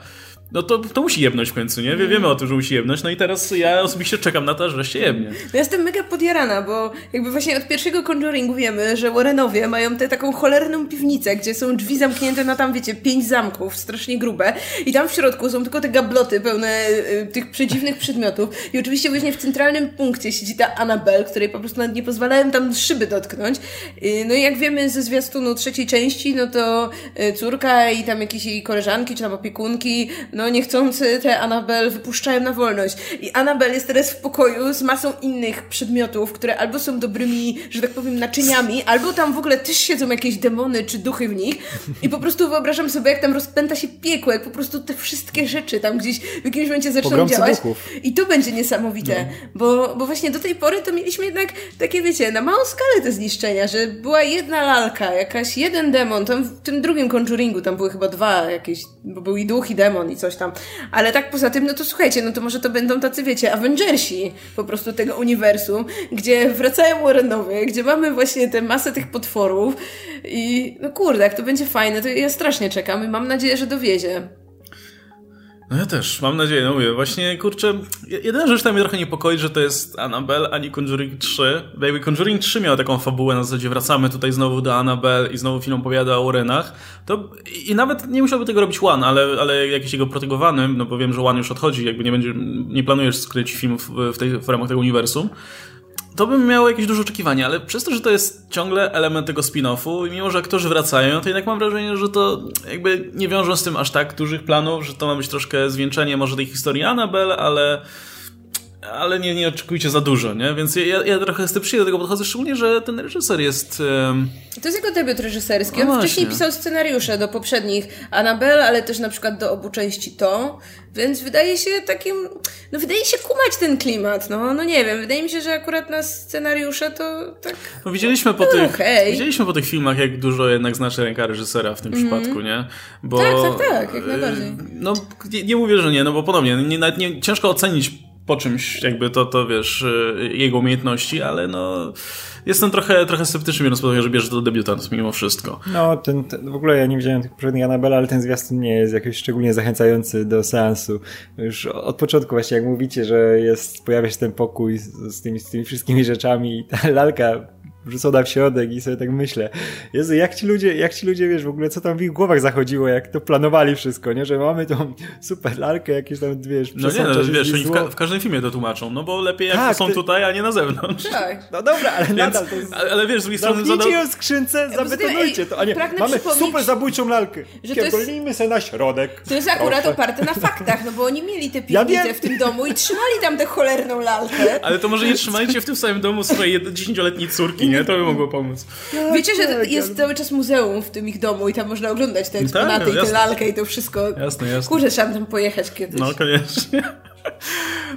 no to, to musi jebnąć w końcu, nie? Wie, wiemy o tym, że musi jebnąć, no i teraz ja osobiście czekam na to, aż wreszcie jebnie. No ja jestem mega podjarana, bo jakby właśnie od pierwszego Conjuringu wiemy, że Warrenowie mają tę taką cholerną piwnicę, gdzie są drzwi zamknięte na tam, wiecie, pięć zamków, strasznie grube i tam w środku są tylko te gabloty pełne y, tych przedziwnych przedmiotów i oczywiście właśnie w centralnym punkcie siedzi ta Annabelle, której po prostu nawet nie pozwalałem tam szyby dotknąć. Y, no i jak wiemy ze zwiastunu trzeciej części, no to y, córka i tam jakieś jej koleżanki, czy tam opiekunki, no niechcący te Annabelle wypuszczają na wolność. I Annabelle jest teraz w pokoju z masą innych przedmiotów, które albo są dobrymi, że tak powiem, naczyniami, albo tam w ogóle też siedzą jakieś demony czy duchy w nich. I po prostu wyobrażam sobie, jak tam rozpęta się piekło, jak po prostu te wszystkie rzeczy tam gdzieś w jakimś momencie zaczną Pogromcy działać. duchów. I to będzie niesamowite, bo, bo właśnie do tej pory to mieliśmy jednak takie, wiecie, na małą skalę te zniszczenia, że była jedna lalka, jakaś jeden demon, tam w tym drugim Conjuringu tam były chyba dwa jakieś, bo był i duch i demon i coś tam, ale tak poza tym, no to słuchajcie, no to może to będą tacy, wiecie, Avengersi po prostu tego uniwersum, gdzie wracają Warrenowie, gdzie mamy właśnie tę masę tych potworów i no kurde, jak to będzie fajne, to ja strasznie czekam i mam nadzieję, że dowiezie. No ja też, mam nadzieję, no mówię, właśnie, kurczę, jedyna rzecz, która mnie trochę niepokoi, że to jest Annabelle, ani Conjuring 3, bo jakby Conjuring 3 miał taką fabułę na zasadzie wracamy tutaj znowu do Annabelle i znowu film opowiada o Warrenach, to i nawet nie musiałby tego robić One, ale, ale jakiś jego protegowanym, no bo wiem, że One już odchodzi, jakby nie będzie, nie planujesz skręcić filmów w, tej, w ramach tego uniwersum, to bym miał jakieś duże oczekiwania, ale przez to, że to jest ciągle element tego spin-offu i mimo, że aktorzy wracają, to jednak mam wrażenie, że to jakby nie wiążą z tym aż tak dużych planów, że to ma być troszkę zwieńczenie może tej historii Annabelle, ale ale nie, nie oczekujcie za dużo, nie? Więc ja, ja trochę sceptycznie do tego podchodzę, szczególnie, że ten reżyser jest... Um... To jest jego debiut reżyserski. On no wcześniej pisał scenariusze do poprzednich Annabelle, ale też na przykład do obu części To, więc wydaje się takim... No wydaje się kumać ten klimat, no, no nie wiem. Wydaje mi się, że akurat na scenariusze to tak... No widzieliśmy po, no, tych, okay. widzieliśmy po tych filmach, jak dużo jednak znaczy ręka reżysera w tym mm -hmm. przypadku, nie? Bo, tak, tak, tak, jak najbardziej. No, nie, nie mówię, że nie, no bo ponownie, nie, nawet nie, ciężko ocenić po czymś, jakby to, to wiesz, y, jego umiejętności, ale no jestem trochę, trochę sceptyczny, biorąc pod uwagę, że bierze to debiutant mimo wszystko. No, ten, ten, w ogóle ja nie widziałem tych poprzednich Anabela, ale ten zwiastun nie jest jakoś szczególnie zachęcający do seansu. Już od początku właśnie, jak mówicie, że jest, pojawia się ten pokój z, z, tymi, z tymi wszystkimi rzeczami i ta lalka wrzucona w środek i sobie tak myślę, Jezu, jak ci ludzie, jak ci ludzie, wiesz, w ogóle co tam w ich głowach zachodziło, jak to planowali wszystko, nie? Że mamy tą super lalkę, jakieś tam, wiesz, No nie, no, wiesz, oni w, ka w, każdym filmie to tłumaczą, no bo lepiej jak tak, są ty... tutaj, a nie na zewnątrz. Tak. No dobra, ale Więc, nadal to jest... Ale, wiesz, z drugiej strony... Zamknijcie ją w skrzynce, zabetonujcie to, a nie, mamy super zabójczą lalkę, że Pierdolimy se na środek. To jest akurat Proszę. oparte na faktach, no bo oni mieli te piwnice ja w tym domu i trzymali tam tę cholerną lalkę. Ale to może nie trzymajcie w tym samym domu swojej dziesięcioletniej córki, nie? To by mogło pomóc. Tak, Wiecie, że tak, jest cały czas muzeum w tym ich domu i tam można oglądać te tak, eksponaty tak, i tę lalkę i to wszystko. Jasne, jasne. Kurczę, trzeba tam pojechać kiedyś. No, koniecznie. <laughs>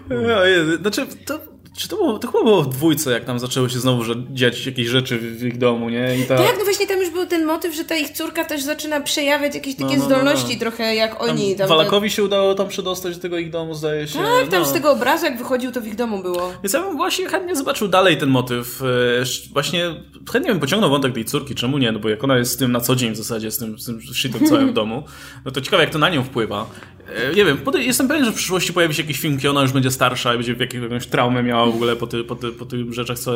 No, znaczy, to czy to, było, to chyba było w dwójce, jak tam zaczęły się znowu że dziać jakieś rzeczy w, w ich domu, nie? I ta... Tak, no właśnie tam już był ten motyw, że ta ich córka też zaczyna przejawiać jakieś takie no, no, no zdolności no. trochę jak oni. Tam Walakowi się udało tam przedostać do tego ich domu, zdaje się. Tak, tam no. z tego obrazu jak wychodził, to w ich domu było. Więc ja bym właśnie chętnie zobaczył dalej ten motyw. E, właśnie chętnie bym pociągnął wątek tej córki, czemu nie? No bo jak ona jest z tym na co dzień w zasadzie, z tym, z tym shitem całym w domu, no to ciekawe jak to na nią wpływa. E, nie wiem, jestem pewien, że w przyszłości pojawi się jakiś film, kiedy ona już będzie starsza i będzie jakąś traumę miała w ogóle po, ty, po, ty, po tych rzeczach, co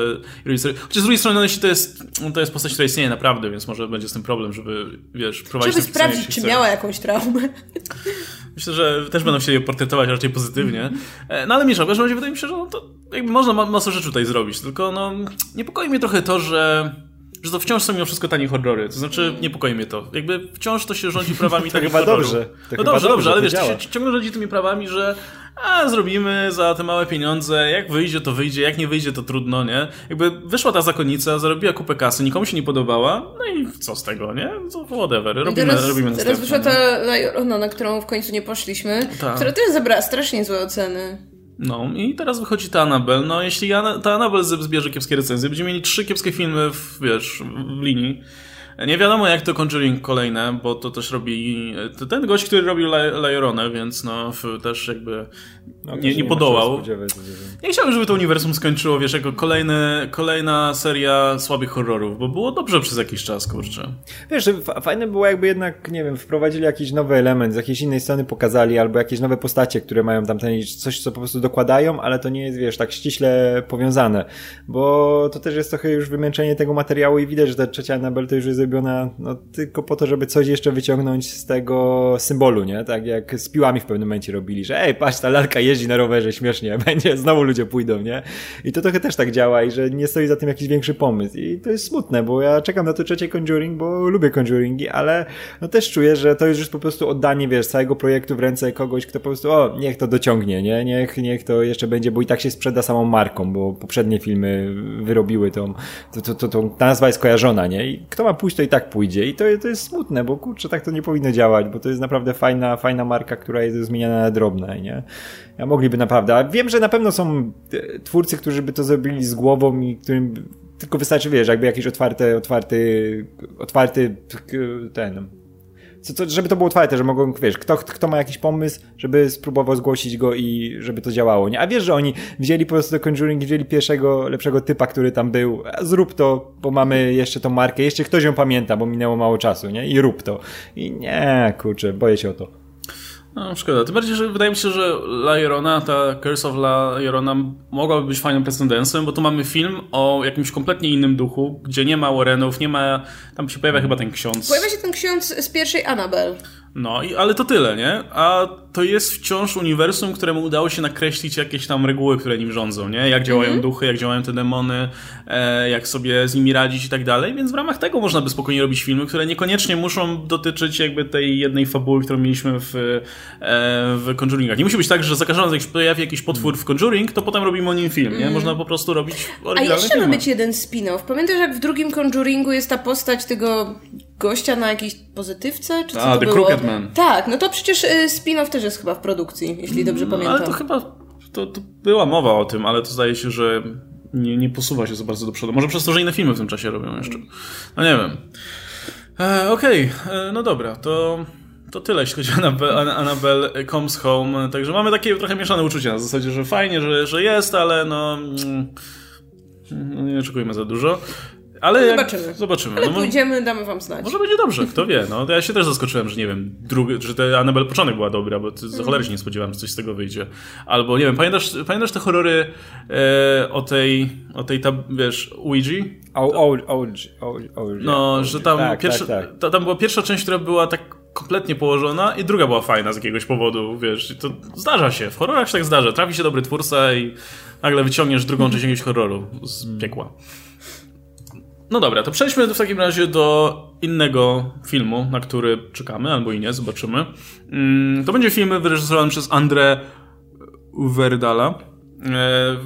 Chociaż z drugiej strony, no, jeśli to jest, no, to jest postać, która istnieje naprawdę, więc może będzie z tym problem, żeby, wiesz, prowadzić Żeby sprawdzić, czy miała jakąś traumę. Myślę, że też będą chcieli portretować raczej pozytywnie. E, no ale mniejsza, w każdym razie wydaje mi się, że no, to jakby można masę rzeczy tutaj zrobić, tylko no niepokoi mnie trochę to, że że to wciąż są mimo wszystko tanie horrory. To znaczy, niepokoi mnie to. Jakby wciąż to się rządzi prawami <laughs> to chyba dobrze. To no dobrze, dobrze, ale wiesz, to się ciągle rządzi tymi prawami, że a zrobimy za te małe pieniądze, jak wyjdzie, to wyjdzie, jak nie wyjdzie, to trudno, nie? Jakby wyszła ta zakonnica, zarobiła kupę kasy, nikomu się nie podobała, no i co z tego, nie? To whatever, robimy, teraz, robimy Teraz wyszła ta Lajorona, na którą w końcu nie poszliśmy, Ta. która też zabrała strasznie złe oceny. No i teraz wychodzi ta Annabelle. No jeśli ta Annabelle zbierze kiepskie recenzje, będziemy mieli trzy kiepskie filmy w, wiesz, w linii. Nie wiadomo jak to Conjuring kolejne, bo to też robi ten gość, który robił Lajoronę, więc no też jakby no, nie, nie, podołał. Nie chciałbym, żeby to uniwersum skończyło, wiesz, jako kolejny, kolejna seria słabych horrorów, bo było dobrze przez jakiś czas, kurczę. Wiesz, fajne było jakby jednak, nie wiem, wprowadzili jakiś nowy element, z jakiejś innej strony pokazali, albo jakieś nowe postacie, które mają tam ten, coś, co po prostu dokładają, ale to nie jest, wiesz, tak ściśle powiązane, bo to też jest trochę już wymęczenie tego materiału i widać, że ta trzecia Annabelle to już jest zrobiona no, tylko po to, żeby coś jeszcze wyciągnąć z tego symbolu, nie? Tak jak z piłami w pewnym momencie robili, że ej, patrz, ta lalka jeździ na rowerze, śmiesznie <laughs> będzie, znowu ludzie pójdą, nie? I to trochę też tak działa i że nie stoi za tym jakiś większy pomysł. I to jest smutne, bo ja czekam na to trzecie Conjuring, bo lubię Conjuringi, ale no też czuję, że to jest już po prostu oddanie, wiesz, całego projektu w ręce kogoś, kto po prostu, o, niech to dociągnie, nie? Niech, niech to jeszcze będzie, bo i tak się sprzeda samą marką, bo poprzednie filmy wyrobiły tą, to, to, to, to ta nazwa jest kojarzona, nie? I kto ma pójść, to i tak pójdzie. I to, to jest smutne, bo kurczę, tak to nie powinno działać, bo to jest naprawdę fajna, fajna marka, która jest zmieniana na drobne, nie? Ja mogliby naprawdę, a wiem, że na pewno są e, twórcy, którzy by to zrobili z głową i którym tylko wystarczy, wiesz, jakby jakiś otwarty, otwarty, otwarty ten, co, co, żeby to było otwarte, że mogą, wiesz, kto, kto ma jakiś pomysł, żeby spróbował zgłosić go i żeby to działało, nie? A wiesz, że oni wzięli po prostu do Conjuring, wzięli pierwszego, lepszego typa, który tam był, zrób to, bo mamy jeszcze tą markę, jeszcze ktoś ją pamięta, bo minęło mało czasu, nie? I rób to. I nie, kurczę, boję się o to. No, szkoda. Tym bardziej, że wydaje mi się, że La Llorona, ta Curse of La Llorona mogłaby być fajnym precedensem, bo tu mamy film o jakimś kompletnie innym duchu, gdzie nie ma Warrenów, nie ma... Tam się pojawia chyba ten ksiądz. Pojawia się ten ksiądz z pierwszej Annabelle. No, i, ale to tyle, nie? A to jest wciąż uniwersum, któremu udało się nakreślić jakieś tam reguły, które nim rządzą, nie? Jak działają mm -hmm. duchy, jak działają te demony, e, jak sobie z nimi radzić i tak dalej, więc w ramach tego można by spokojnie robić filmy, które niekoniecznie muszą dotyczyć jakby tej jednej fabuły, którą mieliśmy w, e, w Conjuringach. Nie musi być tak, że za każdym razem jak się pojawi jakiś potwór w Conjuring, to potem robimy o nim film, nie? Mhm. Można po prostu robić A jeszcze ma być jeden spin-off. Pamiętasz, jak w drugim Conjuringu jest ta postać tego gościa na jakiejś pozytywce? Czy co A, to The było? Crooked Man. Tak, no to przecież y, spin-off też jest chyba w produkcji, jeśli dobrze no, pamiętam. Ale to chyba, to, to była mowa o tym, ale to zdaje się, że nie, nie posuwa się za bardzo do przodu. Może przez to, że inne filmy w tym czasie robią jeszcze. No nie wiem. E, Okej, okay. e, no dobra, to to tyle, jeśli chodzi o Annabelle, Annabelle Comes Home. Także mamy takie trochę mieszane uczucia na zasadzie, że fajnie, że, że jest, ale no, mm, no nie oczekujmy za dużo. Ale no zobaczymy. zobaczymy. Ale no, pójdziemy, damy wam znać. Może będzie dobrze, kto wie. No, ja się też zaskoczyłem, że nie wiem, drugi, że te Annabelle początek była dobra, bo za cholerę się nie spodziewałem, że coś z tego wyjdzie. Albo, nie wiem, pamiętasz, pamiętasz te horrory e, o tej, o tej, ta, wiesz, Ouija? O, o, o, o, No, że tam, tak, pierwsza, tak, tak. tam była pierwsza część, która była tak kompletnie położona i druga była fajna z jakiegoś powodu, wiesz, to zdarza się, w horrorach się tak zdarza, trafi się dobry twórca i nagle wyciągniesz drugą część jakiegoś horroru z piekła. No dobra, to przejdźmy w takim razie do innego filmu, na który czekamy, albo i nie, zobaczymy. Mm, to będzie film wyreżyserowany przez André Uverdala e,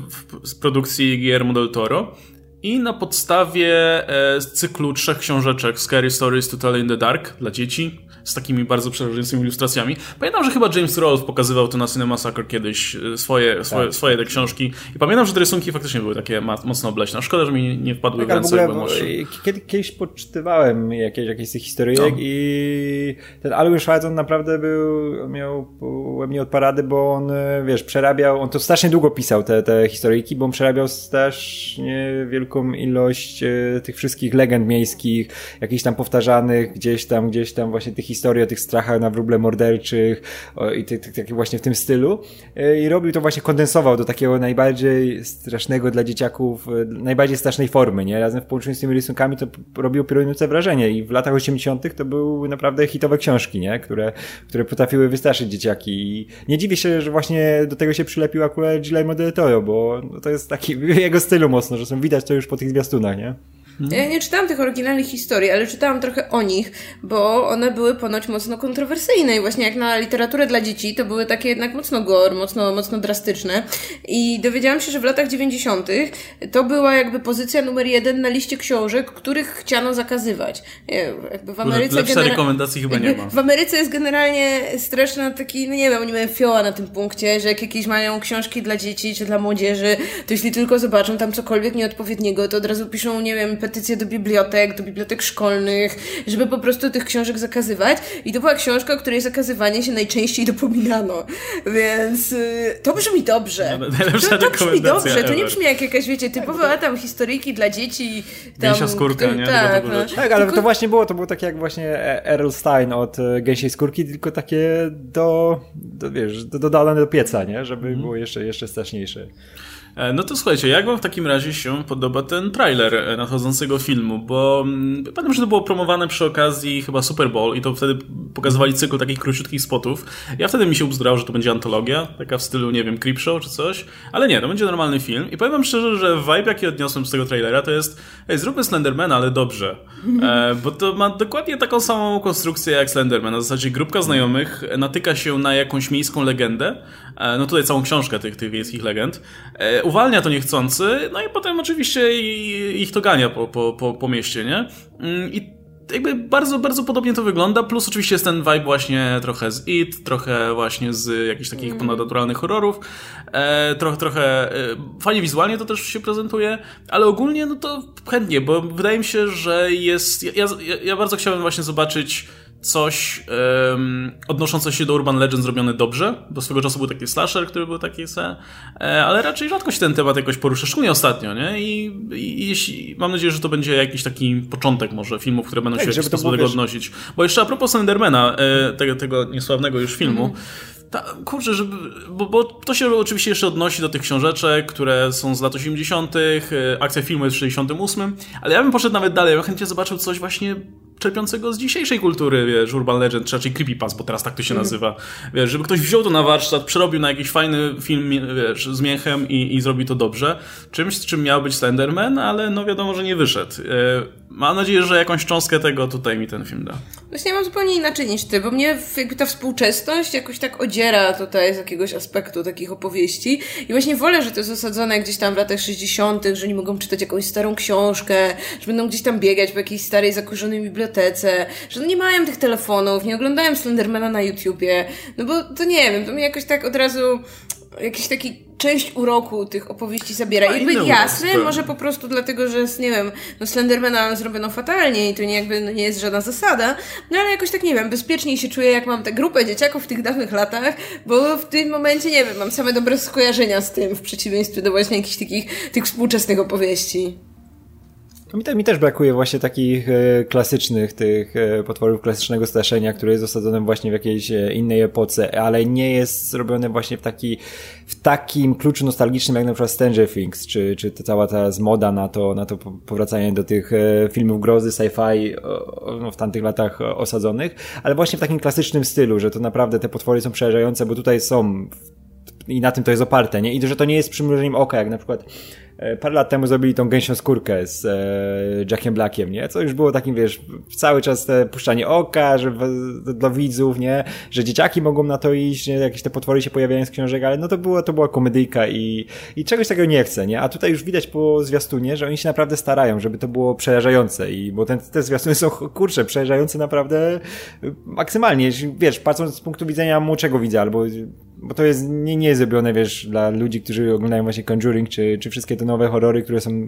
z produkcji Guillermo del Toro i na podstawie e, cyklu trzech książeczek Scary Stories to Tell in the Dark dla dzieci z takimi bardzo przerażającymi ilustracjami. Pamiętam, że chyba James Rolfe pokazywał to na Cinema Sucker kiedyś, swoje, swoje, tak. swoje te książki i pamiętam, że te rysunki faktycznie były takie mocno obleśne. Szkoda, że mi nie wpadły tak, w ręce, w ogóle, kiedy, Kiedyś poczytywałem jakieś, jakieś z tych historyjek no. i ten Alwin Schwartz on naprawdę był, miał mnie od parady, bo on, e, wiesz, przerabiał, on to strasznie długo pisał te, te historyjki, bo on przerabiał strasznie wielką ilość e, tych wszystkich legend miejskich, jakichś tam powtarzanych, gdzieś tam, gdzieś tam właśnie tych historii o tych strachach na wróble morderczych o, i tak ty, właśnie w tym stylu. E, I robił to właśnie, kondensował do takiego najbardziej strasznego dla dzieciaków, e, najbardziej strasznej formy, nie? Razem w połączeniu z tymi rysunkami to robiło piorunujące wrażenie i w latach 80. to były naprawdę hitowe książki, nie? Które, które potrafiły wystraszyć dzieciaki i nie dziwię się, że właśnie do tego się przylepił akurat Guillermo del Toro, bo to jest taki <laughs> jego stylu mocno, że są widać to już po tych zwiastunach, nie? Mhm. Ja nie czytałam tych oryginalnych historii, ale czytałam trochę o nich, bo one były ponoć mocno kontrowersyjne i właśnie jak na literaturę dla dzieci, to były takie jednak mocno gore, mocno, mocno drastyczne. I dowiedziałam się, że w latach 90. to była jakby pozycja numer jeden na liście książek, których chciano zakazywać. Jakby w Ameryce Lepsza genera- rekomendacji chyba nie ma. W Ameryce jest generalnie straszna taki, no nie wiem, oni mają fioła na tym punkcie, że jak jakieś mają książki dla dzieci czy dla młodzieży, to jeśli tylko zobaczą tam cokolwiek nieodpowiedniego, to od razu piszą, nie wiem, petycje do bibliotek, do bibliotek szkolnych, żeby po prostu tych książek zakazywać. I to była książka, o której zakazywanie się najczęściej dopominano. Więc y, to brzmi dobrze. No, to, to brzmi dobrze. To nie brzmi jak jakaś, wiecie, typowa tam historyjki dla dzieci. Tam, Gęsia skórka, nie? Tak, no. tak, ale tylko... to właśnie było, to było takie jak właśnie Earl Stein od e, Gęsiej Skórki, tylko takie do, do wiesz, do, dodane do pieca, nie? Żeby mm. było jeszcze, jeszcze straszniejsze. E, no to słuchajcie, jak wam w takim razie się podoba ten trailer e, nadchodzącego filmu? Bo mm, pamiętam, że to było promowane przy okazji chyba Super Bowl i to wtedy pokazywali cykl takich króciutkich spotów. Ja wtedy mi się ubzdrał, że to będzie antologia, taka w stylu, nie wiem, Creepshow czy coś, ale nie, to będzie normalny film i powiem wam szczerze, że vibe jaki odniosłem z tego trailera to jest, ej, zróbmy Slendermana, ale dobrze. E, bo to ma dokładnie taką samą konstrukcję jak Slenderman, na zasadzie grupka znajomych natyka się na jakąś miejską legendę, no tutaj całą książkę tych, tych wiejskich legend, e, uwalnia to niechcący, no i potem oczywiście ich to gania po, po, po, po mieście, nie? Mm, I jakby bardzo, bardzo podobnie to wygląda, plus oczywiście jest ten vibe właśnie trochę z It, trochę właśnie z jakichś takich mm. ponadnaturalnych horrorów, e, trochę, trochę e, fajnie wizualnie to też się prezentuje, ale ogólnie no to chętnie, bo wydaje mi się, że jest, ja, ja, ja bardzo chciałem właśnie zobaczyć coś um, odnoszące się do Urban Legend zrobione dobrze, bo swego czasu był taki slasher, który był taki se, e, ale raczej rzadko się ten temat jakoś porusza, szczególnie ostatnio, nie? I, i jeśli, mam nadzieję, że to będzie jakiś taki początek może filmów, które będą tak, się w jakiś sposób tego odnosić. Bo jeszcze a propos Slendermana, e, tego, tego niesławnego już filmu, mm Ta, kurczę, żeby, bo, bo to się oczywiście jeszcze odnosi do tych książeczek, które są z lat 80., akcja filmu jest w 68, ale ja bym poszedł nawet dalej, ja bym chętnie zobaczył coś właśnie czerpiącego z dzisiejszej kultury, wiesz, Urban Legend, czy raczej Creepypast, bo teraz tak to się mm. nazywa. Wiesz, żeby ktoś wziął to na warsztat, przerobił na jakiś fajny film, wiesz, z miechem i, i zrobi to dobrze. Czymś, czym miał być Slenderman, ale no wiadomo, że nie wyszedł. Mam nadzieję, że jakąś cząstkę tego tutaj mi ten film da. Właśnie ja mam zupełnie inaczej niż ty, bo mnie jakby ta współczesność jakoś tak odziera tutaj z jakiegoś aspektu takich opowieści. I właśnie wolę, że to jest osadzone gdzieś tam w latach 60., że nie mogą czytać jakąś starą książkę, że będą gdzieś tam biegać po jakiejś starej, zakurzonej bibliotece, że nie mają tych telefonów, nie oglądają Slendermana na YouTubie. No bo to nie wiem, to mi jakoś tak od razu jakiś taki część uroku tych opowieści zabiera. I jakby jasne, może po prostu dlatego, że nie wiem, no Slendermana zrobiono fatalnie i to nie jakby no nie jest żadna zasada, no ale jakoś tak nie wiem, bezpieczniej się czuję, jak mam tę grupę dzieciaków w tych dawnych latach, bo w tym momencie, nie wiem, mam same dobre skojarzenia z tym, w przeciwieństwie do właśnie jakichś takich tych współczesnych opowieści. Mi, te, mi też brakuje właśnie takich e, klasycznych, tych e, potworów klasycznego straszenia, które jest osadzone właśnie w jakiejś e, innej epoce, ale nie jest zrobione właśnie w taki, w takim kluczu nostalgicznym jak na przykład Stranger Things, czy, czy ta cała ta moda na to, na to powracanie do tych e, filmów grozy, sci-fi no, w tamtych latach osadzonych, ale właśnie w takim klasycznym stylu, że to naprawdę te potwory są przerażające, bo tutaj są i na tym to jest oparte, nie? I że to nie jest przymrużeniem oka, jak na przykład E, parę lat temu zrobili tą gęsią skórkę z e, Jackiem Blackiem, nie? Co już było takim, wiesz, cały czas te puszczanie oka, że dla widzów, nie? Że dzieciaki mogą na to iść, nie? Jakieś te potwory się pojawiają z książek, ale no to było, to była komedyjka i, i czegoś takiego nie chcę, nie? A tutaj już widać po zwiastunie, że oni się naprawdę starają, żeby to było przerażające i bo ten, te zwiastuny są, <laughs> kurcze, przerażające naprawdę maksymalnie. Wiesz, patrząc z punktu widzenia młodszego widza, albo bo to jest, nie, nie jest zrobione, wiesz, dla ludzi, którzy oglądają właśnie Conjuring, czy, czy wszystkie te nowe horrory, które są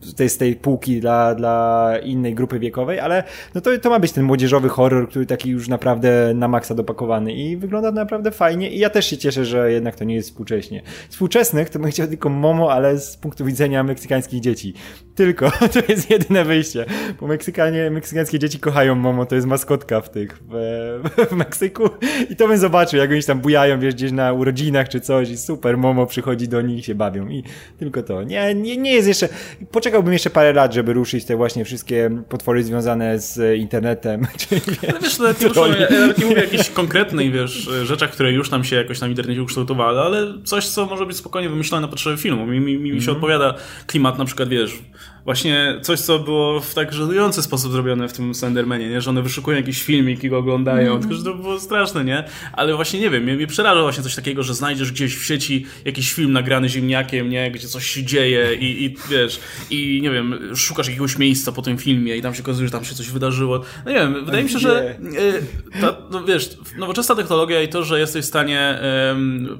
z tej, z tej półki dla, dla innej grupy wiekowej, ale no to, to ma być ten młodzieżowy horror, który taki już naprawdę na maksa dopakowany i wygląda naprawdę fajnie i ja też się cieszę, że jednak to nie jest współcześnie. Współczesnych to bym chciał tylko Momo, ale z punktu widzenia meksykańskich dzieci. Tylko, <laughs> to jest jedyne wyjście, bo Meksykanie, meksykańskie dzieci kochają Momo, to jest maskotka w tych, w, <laughs> w Meksyku i to bym zobaczył, jak oni tam bujają, wiesz, gdzieś na urodzinach czy coś i super, Momo przychodzi do nich i się bawią i tylko to. Nie, nie, nie jest jeszcze, poczekałbym jeszcze parę lat, żeby ruszyć te właśnie wszystkie potwory związane z internetem. <laughs> Czyli, wiesz, ale wiesz, nawet nie, muszę, ja nawet nie mówię o jakichś konkretnych, wiesz, rzeczach, które już tam się jakoś na internecie ukształtowały, ale coś, co może być spokojnie wymyślone na potrzeby filmu. Mi, mi, mi się mm -hmm. odpowiada klimat na przykład, wiesz, właśnie coś, co było w tak żenujący sposób zrobione w tym Slendermanie, nie? Że one wyszukują jakiś filmik i go oglądają, mm. tylko że to było straszne, nie? Ale właśnie nie wiem, mnie, mnie przeraża właśnie coś takiego, że znajdziesz gdzieś w sieci jakiś film nagrany ziemniakiem, nie? Gdzie coś się dzieje i, i wiesz, i nie wiem, szukasz jakiegoś miejsca po tym filmie i tam się okazuje, że tam się coś wydarzyło. No nie wiem, wydaje mi się, że e, ta, no wiesz, nowoczesna technologia i to, że jesteś w stanie,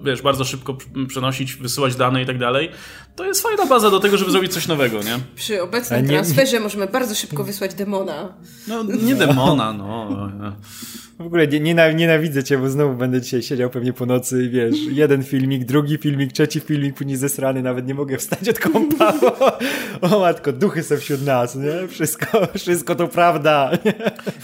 wiesz, bardzo szybko przenosić, wysyłać dane i tak dalej, to jest fajna baza do tego, żeby zrobić coś nowego, nie? Przy obecnym nie, transferze nie... możemy bardzo szybko wysłać demona. No, nie demona, no. <laughs> W ogóle nienawidzę cię, bo znowu będę dzisiaj siedział pewnie po nocy i wiesz, jeden filmik, drugi filmik, trzeci filmik, później zesrany, nawet nie mogę wstać od kąpa, bo, o matko, duchy są wśród nas, nie? Wszystko, wszystko to prawda.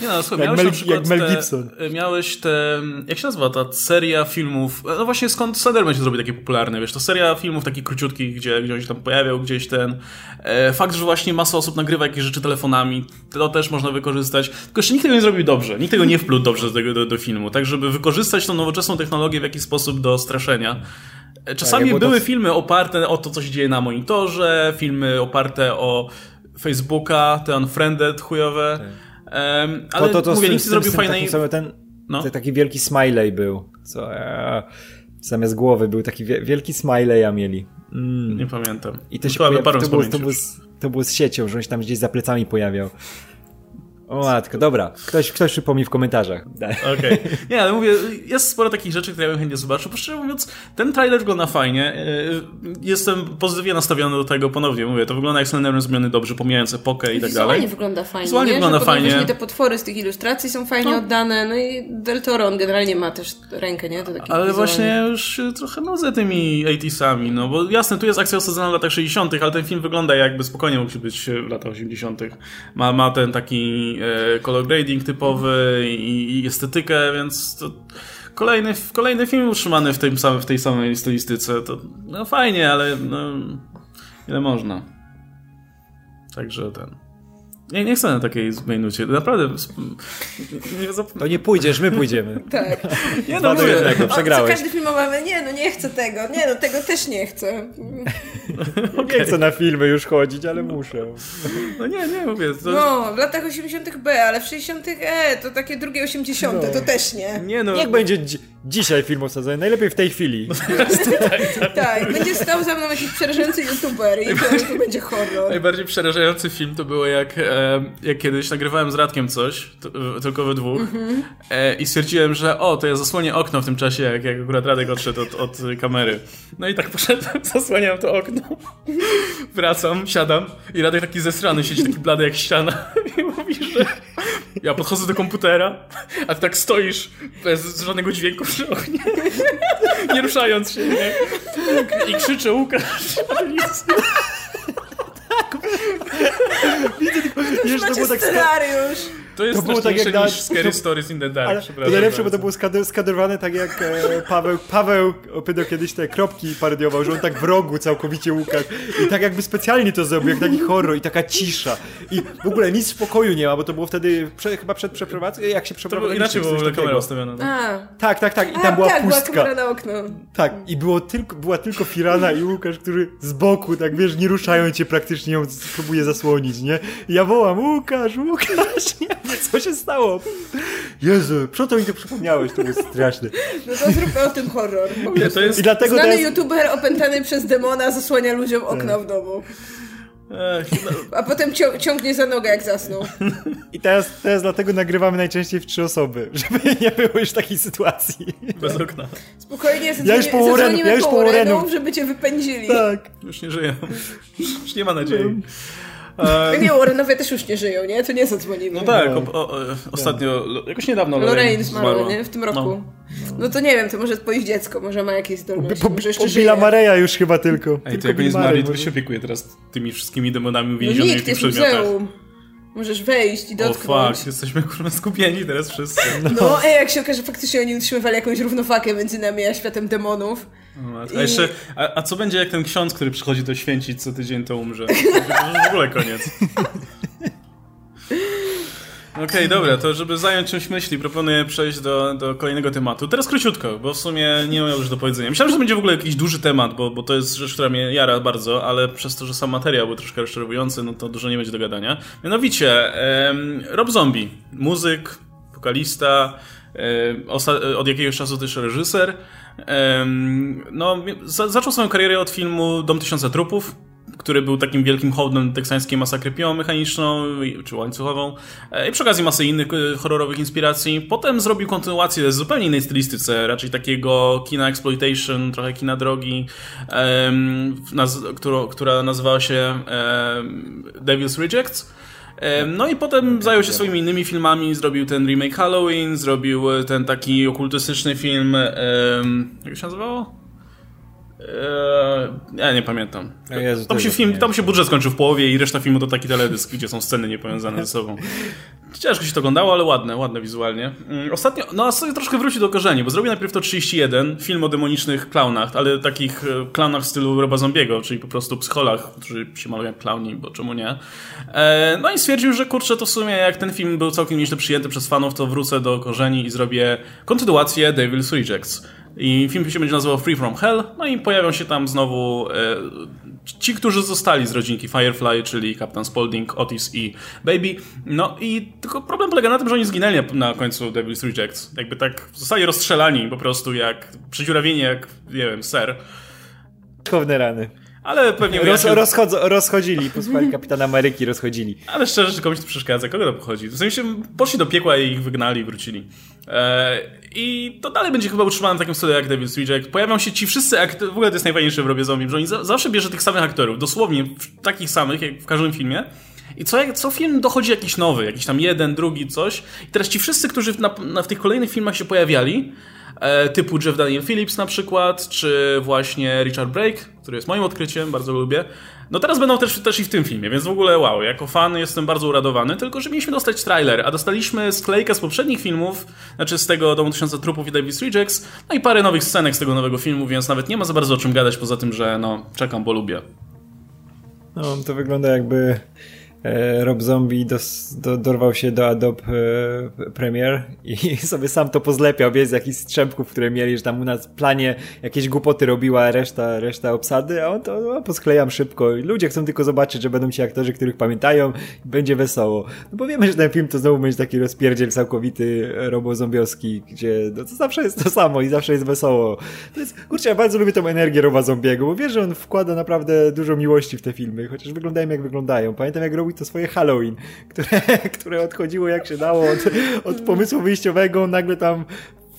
Nie no, słuchaj, jak, Mel, jak Mel Gibson. Te, miałeś te, jak się nazywa ta seria filmów, no właśnie skąd Slenderman się zrobi taki popularny, wiesz, to seria filmów takich króciutkich, gdzie, gdzie on się tam pojawiał, gdzieś ten, e, fakt, że właśnie masa osób nagrywa jakieś rzeczy telefonami, to też można wykorzystać, tylko jeszcze nikt tego nie zrobił dobrze, nikt tego nie wplótł dobrze do, tego, do, do filmu, tak żeby wykorzystać tą nowoczesną technologię w jakiś sposób do straszenia. Czasami tak, były to... filmy oparte o to, co się dzieje na monitorze, filmy oparte o Facebooka, te unfriended chujowe. Um, ale to, to, mówię, nikt zrobił fajnej... Ten, no? ten taki wielki smiley był, co e, zamiast głowy był taki wielki smiley mieli. Mm. Nie pamiętam. I to, się to, pojawi, to, było, to, było z, to było z siecią, że on się tam gdzieś za plecami pojawiał. O matko, dobra. Ktoś, ktoś przypomni w komentarzach. <laughs> Okej. Okay. Nie, ale mówię, jest sporo takich rzeczy, które ja bym chętnie zobaczył. Bo szczerze mówiąc, ten trailer wygląda fajnie. E, jestem pozytywnie nastawiony do tego ponownie. Mówię, to wygląda jak Slenderman zrobiony dobrze, pomijając epokę i tak dalej. Wizualnie wygląda fajnie. Wizualnie nie? wygląda fajnie. te potwory z tych ilustracji są fajnie no. oddane. No i Del Toro, on generalnie ma też rękę, nie? ale wizualnie. właśnie już trochę nudzę tymi 80sami, no bo jasne, tu jest akcja osadzona w latach 60., ale ten film wygląda jakby spokojnie mógł być w latach 80. Ma, ma ten taki e, color grading typowy i, i estetykę, więc to kolejny, kolejny film utrzymany w, tym samym, w tej samej stylistyce, to no fajnie, ale no, ile można. Także ten... Nie, nie chcę na takiej zmianie nucie. Naprawdę. Nie To nie pójdziesz, my pójdziemy. <laughs> tak. Nie no, mówię. Jednego, przegrałeś. O, co każdy film mamy, nie no nie chcę tego, nie no tego też nie chcę. okay. <laughs> Nie chcę na filmy już chodzić, ale muszę. No nie, nie mówię. To... No, w latach 80 B, ale w 60 E, to takie drugie 80 no. to też nie. Nie no. Niech będzie dzi dzisiaj film osadzony, najlepiej w tej chwili. <laughs> tak, tak. Będzie stał za mną jakiś przerażający youtuber i to, to będzie horror. Najbardziej przerażający film to było jak e, jak kiedyś nagrywałem z Radkiem coś, to, tylko we dwóch, mm-hmm. i stwierdziłem, że o, to ja zasłonię okno w tym czasie, jak, jak akurat Radek odszedł od, od kamery. No i tak <laughs> poszedłem, zasłaniam to okno, wracam, siadam i Radek taki zesrany siedzi, taki blady jak ściana <laughs> i mówi, że ja podchodzę do komputera, a ty tak stoisz bez żadnego dźwięku przy oknie, <laughs> nie ruszając się, nie? I krzyczę, Łukasz, Widzę tylko, wiesz, to było tak scenariusz. To jest to było tak jak na... Scary Stories in the Dark, ale To najlepsze, bo to było skadrowane tak jak e, Paweł, Paweł opytał kiedyś te kropki parodiował, że on tak w rogu całkowicie Łukasz i tak jakby specjalnie to zrobił, jak taki horror i taka cisza i w ogóle nic spokoju nie ma, bo to było wtedy prze, chyba przed przeprowadzką, jak się przeprowadziliśmy. Inaczej było w ogóle kamera ustawiona. Tak? tak, tak, tak i tam A, była tak, pustka. była kamera na okno. Tak i było tylko, była tylko Firana i Łukasz, który z boku, tak wiesz, nie ruszają cię praktycznie, ją próbuje zasłonić, nie? I ja wołam, Łukasz, Łukasz, nie? <laughs> co się stało? Jezu, co to mi to przypomniałeś, to jest straszne. No to zróbmy o tym horror. Nie, to jest... I dlatego Znany jest... youtuber opętany przez demona zasłania ludziom okna w domu. Ech, no. A potem ciągnie za nogę, jak zasnął. <laughs> I teraz, teraz dlatego nagrywamy najczęściej w trzy osoby, <laughs> żeby nie było już takiej sytuacji. Bez okna. Spokojnie, zadzwoni, ja już po Warren, ja już po Warrenów, żeby cię wypędzili. Tak. Już nie żyją. Już nie ma nadziei. No. Um, nie, Warrenowie też już nie żyją, nie? To nie zadzwonimy. No tak, o, o, ostatnio, jakoś niedawno Lorraine zmarła, nie? W tym roku. No. no. to nie wiem, to może twoje dziecko, może ma jakieś zdolności, po, może jeszcze Billa Mareja już chyba tylko. Ej, to jak oni zmarli, to się opiekuje teraz tymi wszystkimi demonami uwięzionymi no, w tych przedmiotach. Muzeum. Możesz wejść i dotknąć. O fuck, jesteśmy kurwa skupieni teraz wszyscy. No, no ej, jak się okaże, faktycznie oni utrzymywali jakąś równowagę między nami a światem demonów. A, jeszcze, a, a, co będzie jak ten ksiądz, który przychodzi do święcić co tydzień, to umrze? To w ogóle koniec. <laughs> Okej, okay, dobra, to żeby zająć czymś myśli, proponuję przejść do, do kolejnego tematu. Teraz króciutko, bo w sumie nie mam już do powiedzenia. Myślałem, że to będzie w ogóle jakiś duży temat, bo, bo to jest rzecz, która mnie jara bardzo, ale przez to, że sam materiał był troszkę rozczarowujący, no to dużo nie będzie do gadania. Mianowicie, um, Rob Zombie, muzyk, wokalista, um, od jakiegoś czasu też reżyser. Um, no, za, zaczął swoją karierę od filmu Dom Tysiąca Trupów, który był takim wielkim hołdem teksańskiej masakry piłą mechaniczną czy łańcuchową e, i przy okazji masy innych e, horrorowych inspiracji. Potem zrobił kontynuację z zupełnie innej stylistyce, raczej takiego kina exploitation, trochę kina drogi, która, która nazywała się Devil's Rejects. No i potem zajął się swoimi innymi filmami, zrobił ten remake Halloween, zrobił ten taki okultystyczny film, jak się nazywało? Eee, ja nie pamiętam. Jezu, tam, się film, tam się budżet skończył w połowie i reszta filmu to taki teledysk, gdzie są sceny niepowiązane ze sobą. <laughs> Ciężko się to oglądało, ale ładne, ładne wizualnie. Mm, ostatnio, no a sobie troszkę wróci do korzeni, bo zrobił najpierw to 31, film o demonicznych klaunach, ale takich e, klaunach w stylu Roba Zombiego, czyli po prostu psycholach, którzy się malują jak klauni, bo czemu nie. E, no i stwierdził, że kurczę, to w sumie jak ten film był całkiem nieźle przyjęty przez fanów, to wrócę do korzeni i zrobię kontynuację Devil's Rejects. I film się będzie nazywał Free From Hell, no i pojawią się tam znowu e, ci, którzy zostali z rodzinki Firefly, czyli Captain Spaulding, Otis i Baby. No i tylko problem polega na tym, że oni zginęli na końcu Devil's Rejects. Jakby tak zostali rozstrzelani po prostu jak przedziurawieni jak, nie wiem, ser. Chowne rany. Ale pewnie Roz, rozchodzo, rozchodzili, posłuchali Kapitana Ameryki, rozchodzili. Ale szczerze, że komuś to przeszkadza. Kogo to pochodzi? W sensie poszli do piekła i ich wygnali i wrócili. Eee, I to dalej będzie chyba utrzymane w takim stylu jak Devil's Reject. Pojawią się ci wszyscy aktorzy, w ogóle to jest najfajniejsze w Robie Zombie, że oni za, zawsze bierze tych samych aktorów, dosłownie takich samych, jak w każdym filmie. I co, co film dochodzi jakiś nowy, jakiś tam jeden, drugi, coś. I teraz ci wszyscy, którzy na, na, w tych kolejnych filmach się pojawiali, e, typu Jeff Daniel Phillips na przykład, czy właśnie Richard Brake, który jest moim odkryciem, bardzo lubię. No teraz będą też, też i w tym filmie, więc w ogóle wow, jako fan jestem bardzo uradowany, tylko że mieliśmy dostać trailer, a dostaliśmy sklejkę z poprzednich filmów, znaczy z tego Domu Tysiąca Trupów i Davis Rejects, no i parę nowych scenek z tego nowego filmu, więc nawet nie ma za bardzo o czym gadać, poza tym, że no, czekam, bo lubię. No, to wygląda jakby Rob Zombie dos, do, dorwał się do Adobe e, Premiere i <laughs> sobie sam to pozlepiał, wiesz, z jakichś strzępków, które mieli, że tam u nas w planie jakieś głupoty robiła reszta, reszta obsady, a on to no, posklejam szybko. Ludzie chcą tylko zobaczyć, że będą ci aktorzy, których pamiętają i będzie wesoło. No bo wiemy, że ten film to znowu będzie taki rozpierdziel całkowity robo-zombiowski, gdzie no, to zawsze jest to samo i zawsze jest wesoło. To kurczę, ja bardzo lubię tą energię Roba Zombiego, bo wiesz, że on wkłada naprawdę dużo miłości w te filmy, chociaż wyglądają jak wyglądają. Pamiętam, jak robił to swoje Halloween, które, <laughs> które odchodziło jak się dało od, od pomysłu wyjściowego, nagle tam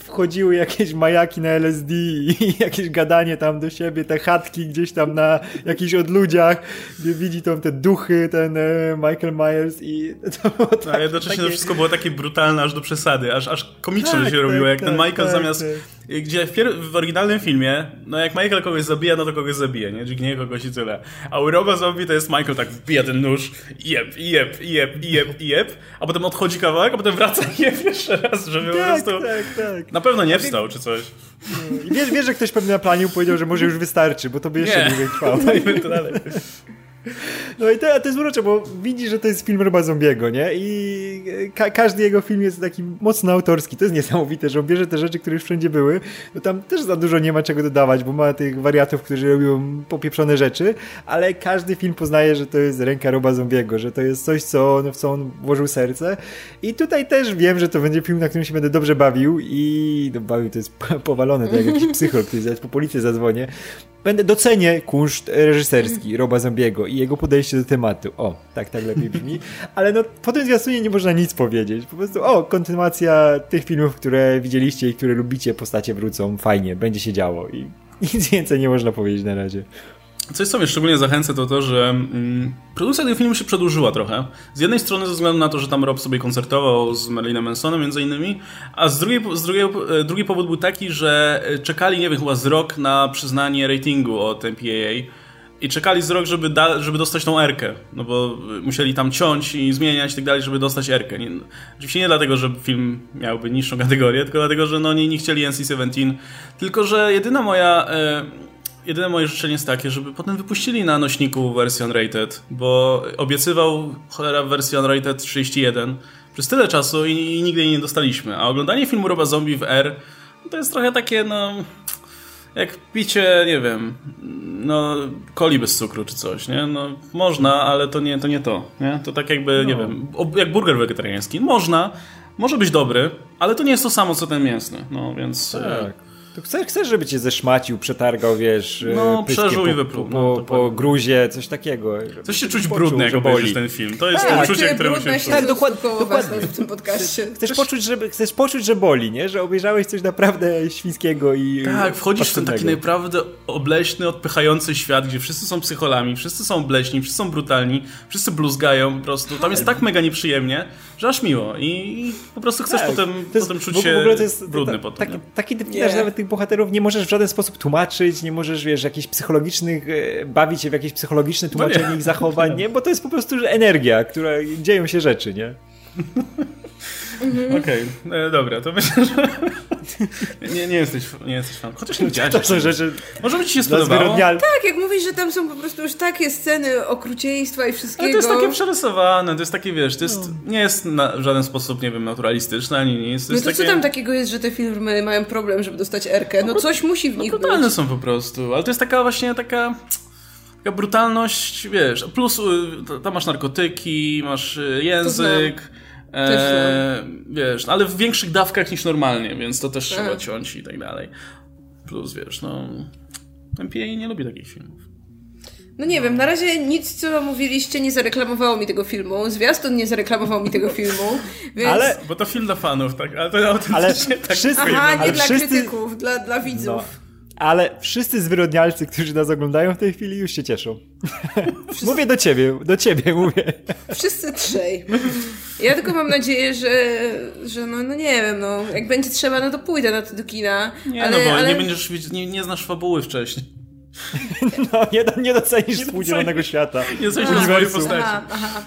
wchodziły jakieś majaki na LSD i <laughs> jakieś gadanie tam do siebie, te chatki gdzieś tam na jakichś odludziach, gdzie widzi tam te duchy, ten e, Michael Myers i <laughs> to było tak, A jednocześnie takie... to wszystko było takie brutalne aż do przesady, aż, aż komiczne tak, się tak, robiło, jak tak, ten Michael tak, zamiast tak gdzie w, w, oryginalnym filmie, no jak Michael kogoś zabija, no to kogoś zabije, nie? Dźgnie kogoś i tyle. A u Roba Zombie to jest Michael tak wbija ten nóż, jeb, jeb, jeb, jeb, jeb, a potem odchodzi kawałek, a potem wraca i <laughs> jeb jeszcze raz, żeby tak, po prostu... Tak, tak. Na pewno nie wstał, czy coś. I wiesz, wiesz, że ktoś pewnie na planie powiedział, że może już wystarczy, bo to by jeszcze dłużej trwało. <laughs> No to dalej. No i to, to jest urocze, bo widzi, że to jest film Roba Zombiego, nie? I ka każdy jego film jest taki mocno autorski. To jest niesamowite, że on bierze te rzeczy, które już wszędzie były. No tam też za dużo nie ma czego dodawać, bo ma tych wariatów, którzy robią popieprzone rzeczy, ale każdy film poznaje, że to jest ręka Roba Zombiego, że to jest coś, co on, w co on włożył serce. I tutaj też wiem, że to będzie film, na którym się będę dobrze bawił i no, bawił to jest powalone, to jak jakiś psycholog, który po policję zadzwonię. Będę docenię kunszt reżyserski Roba Zombiego i jego podejście do tematu. O, tak, tak lepiej brzmi. Ale no, po tym zwiastunie nie można nic powiedzieć. Po prostu, o, kontynuacja tych filmów, które widzieliście i które lubicie, postacie wrócą, fajnie, będzie się działo. I <laughs> nic więcej nie można powiedzieć na razie. Coś, co mnie szczególnie zachęca, to to, że mm, produkcja tego filmu się przedłużyła trochę. Z jednej strony ze względu na to, że tam Rob sobie koncertował z Marilyn Mansonem między innymi, a z drugiej, z drugiej, drugi powód był taki, że czekali, nie wiem, chyba z rok na przyznanie ratingu od MPAA i czekali z rok, żeby, da, żeby dostać tą erkę, no bo musieli tam ciąć i zmieniać i tak dalej, żeby dostać erkę. Nie, oczywiście nie dlatego, że film miałby niższą <laughs> kategorię, tylko dlatego, że no nie, nie chcieli NC-17, tylko że jedyna moja... E, jedyne moje życzenie jest takie, żeby potem wypuścili na nośniku wersję unrated, bo obiecywał cholera wersję unrated 31 przez tyle czasu i, i nigdy jej nie dostaliśmy. A oglądanie filmu Roba Zombie w R no to jest trochę takie, no jak picie, nie wiem, no, coli bez cukru czy coś, nie? No, można, ale to nie to, nie to nie? To tak jakby, no. nie wiem, jak burger wegetariański. Można, może być dobry, ale to nie jest to samo, co ten mięsny, no, więc... E, tak. To chcesz, chcesz, żeby cię zeszmacił, przetargał, wiesz, no, przeżył i wypluł. Po, po, no, po gruzie, coś takiego. Coś się czuć brudne, jak obejrzysz ten film. To jest tak, to uczucie, które musisz... Tak, dokładnie, dokładnie. w tym podcaście. Chcesz poczuć, że, chcesz poczuć, że boli, nie? Że obejrzałeś coś naprawdę świńskiego i... Tak, wchodzisz w ten taki naprawdę obleśny, odpychający świat, gdzie wszyscy są psycholami, wszyscy są obleśni, wszyscy są brutalni, wszyscy bluzgają po prostu. Tam jest tak mega nieprzyjemnie, że aż miło. I po prostu chcesz tak, potem, jest, potem czuć się brudny potem. Taki, taki typ nawet tych bohaterów nie możesz w żaden sposób tłumaczyć, nie możesz, wiesz, jakichś psychologicznych, e, bawić się w jakieś psychologiczne no tłumaczenie no ich zachowań, nie? Bo to jest po prostu energia, która dzieją się rzeczy, nie? <laughs> Mhm. Okej, okay. E, dobra, to myślę, że <laughs> nie, nie, jesteś, nie jesteś fan. Chociaż nie widziałeś. To są rzeczy Może by ci się spodobało. Tak, jak mówisz, że tam są po prostu już takie sceny okrucieństwa i wszystkiego. Ale to jest takie przerysowane, to jest takie, wiesz, to jest, no. nie jest na, w żaden sposób, nie wiem, naturalistyczne, ani nic. To no to takie... co tam takiego jest, że te filmy mają problem, żeby dostać erkę? No, no coś musi w no, nich być. brutalne są po prostu, ale to jest taka właśnie taka taka brutalność, wiesz, plus y, tam masz narkotyki, masz y, język, E, wiesz, ale w większych dawkach niż normalnie, więc to też trzeba tak. ciąć i tak dalej. Plus, wiesz, no... MPA nie lubi takich filmów. No nie wiem, na razie nic, co mówiliście, nie zareklamowało mi tego filmu. Zwiastun nie zareklamował mi tego filmu, <laughs> więc... Ale... Bo to film dla fanów, tak? Ale to autentycznie ale tak wszyscy, Aha, nie ale dla wszyscy... krytyków, dla, dla widzów. No. Ale wszyscy zwyrodnialcy, którzy nas oglądają w tej chwili, już się cieszą. <laughs> mówię do ciebie, do ciebie mówię. Wszyscy trzej. Ja tylko mam nadzieję, że, że no, no nie wiem, no, jak będzie trzeba, no to pójdę na to do kina. Nie, ale, no bo ale... nie będziesz, nie, nie znasz fabuły wcześniej. <laughs> No, nie, nie docenisz współdzielonego świata. Nie docenisz swojej postaci. Aha, aha.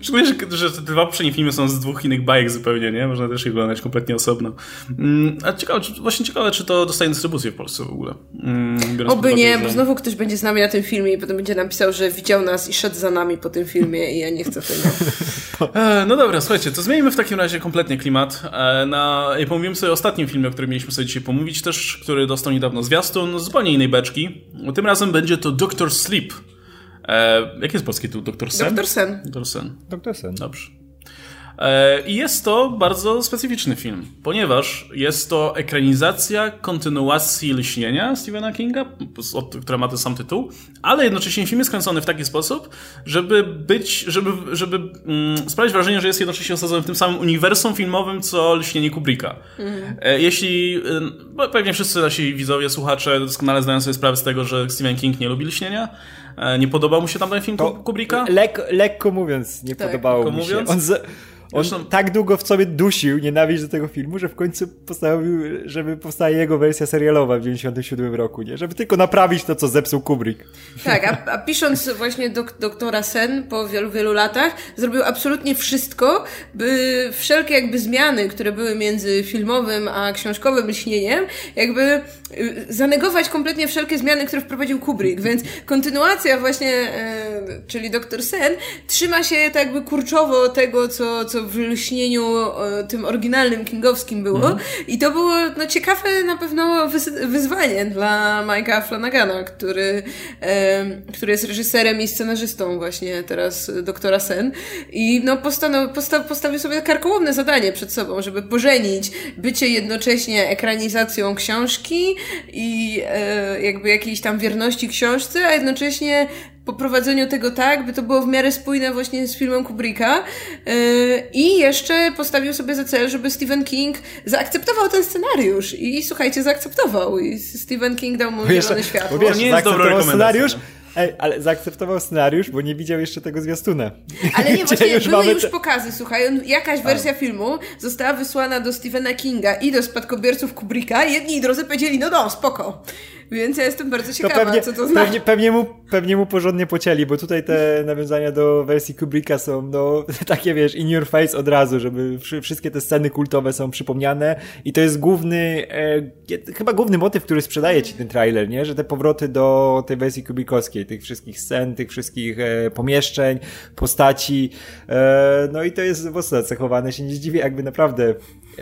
Szczególnie, że, że te dwa poprzednie filmy są z dwóch innych bajek zupełnie, nie? Można też ich oglądać kompletnie osobno. Mm, a ciekawe, czy, właśnie ciekawe, czy to dostaje dystrybucję w Polsce w ogóle. Mm, Oby nie, bo znowu ktoś będzie z nami na tym filmie i potem będzie napisał, że widział nas i szedł za nami po tym filmie i ja nie chcę tego. <laughs> E, no dobra, słuchajcie, to zmienimy w takim razie kompletnie klimat. E, na, pomówimy sobie o ostatnim filmie, o którym mieliśmy sobie dzisiaj pomówić też, który dostał niedawno zwiastun z zupełnie innej beczki. Tym razem będzie to Doctor Sleep. E, jaki jest polski tytuł? Doktor Sen? Doktor Sen. Doktor Sen. Doktor Sen. Dobrze. E, I jest to bardzo specyficzny film, ponieważ jest to ekranizacja kontynuacji Lśnienia Stephena Kinga, która ma ten sam tytuł, ale jednocześnie film jest kręcony w taki sposób, żeby być, żeby, żeby mm, sprawić wrażenie, że jest jednocześnie osadzony w tym samym uniwersum filmowym, co Lśnienie Kubricka. Mhm. E, jeśli, bo pewnie wszyscy nasi widzowie, słuchacze doskonale zdają sobie sprawę z tego, że Stephen King nie lubi Lśnienia, nie podobał mu się tam ten film to Kubricka? Lekko, lekko mówiąc, nie tak. podobało lekko mu się. Mówiąc? On z... On Zresztą... tak długo w sobie dusił nienawiść do tego filmu, że w końcu postanowił, żeby powstała jego wersja serialowa w 97 roku, nie? Żeby tylko naprawić to, co zepsuł Kubrick. Tak, a, a <laughs> pisząc właśnie dok doktora Sen po wielu, wielu latach, zrobił absolutnie wszystko, by wszelkie jakby zmiany, które były między filmowym a książkowym lśnieniem, jakby zanegować kompletnie wszelkie zmiany, które wprowadził Kubrick, więc kontynuacja właśnie, e, czyli doktor Sen, trzyma się tak jakby kurczowo tego, co, co w lśnieniu e, tym oryginalnym kingowskim było. Mhm. I to było no, ciekawe na pewno wyzwanie dla Mike'a Flanagana, który, e, który jest reżyserem i scenarzystą właśnie teraz doktora Sen. I no, postanow, posta, postawił sobie karkołomne zadanie przed sobą, żeby pożenić bycie jednocześnie ekranizacją książki i e, jakby jakiejś tam wierności książce, a jednocześnie poprowadzeniu tego tak, by to było w miarę spójne właśnie z filmem Kubricka. Yy, i jeszcze postawił sobie za cel, żeby Stephen King zaakceptował ten scenariusz. I słuchajcie, zaakceptował. I Stephen King dał mu zielone światło. Wiesz, nie jest dobry scenariusz, Ej, ale zaakceptował scenariusz, bo nie widział jeszcze tego zwiastuna. Ale nie, <laughs> właśnie już były już pokazy, słuchaj, on, jakaś wersja filmu została wysłana do Stephena Kinga i do spadkobierców Kubricka jedni i drodzy powiedzieli, no no, spoko. Więc ja jestem bardzo ciekawa, to pewnie, co to znaczy. Pewnie, pewnie, mu, pewnie mu porządnie pocięli, bo tutaj te nawiązania do wersji Kubricka są no, <laughs> takie, wiesz, in your face od razu, żeby wszystkie te sceny kultowe są przypomniane i to jest główny, e, chyba główny motyw, który sprzedaje ci ten trailer, nie? Że te powroty do tej wersji Kubrickowskiej, tych wszystkich scen, tych wszystkich e, pomieszczeń, postaci, e, no i to jest mocno cechowane, się nie zdziwię, jakby naprawdę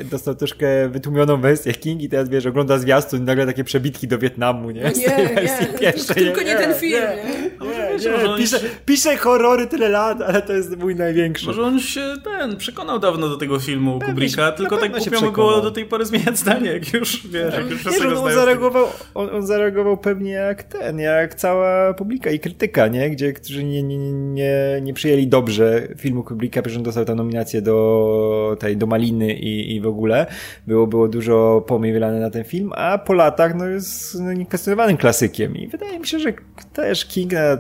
dostał troszkę wytłumioną wersję King i teraz wiesz, ogląda zwiastun i nagle takie przebitki do Wietnamu, nie? Z tej nie, nie, pierwszej. Tylko nie, nie ten film, nie? nie, nie. Pisze, pisze horrory tyle lat, ale to jest mój największy. Może on się ten przekonał dawno do tego filmu Pewnie, Kubricka, tylko tak głupio było do tej pory zmieniać zdanie, jak już wiesz, jak już nie, on, zareagował, on, on, zareagował pewnie jak ten, jak cała publika i krytyka, nie? Gdzie, którzy nie, nie, nie, nie przyjęli dobrze filmu Kubricka, że on dostał tę nominację do tej, do Maliny i, i w ogóle. Było, było dużo pomyj wylane na ten film, a po latach no, jest no, niekwestionowanym klasykiem. I wydaje mi się, że też King na,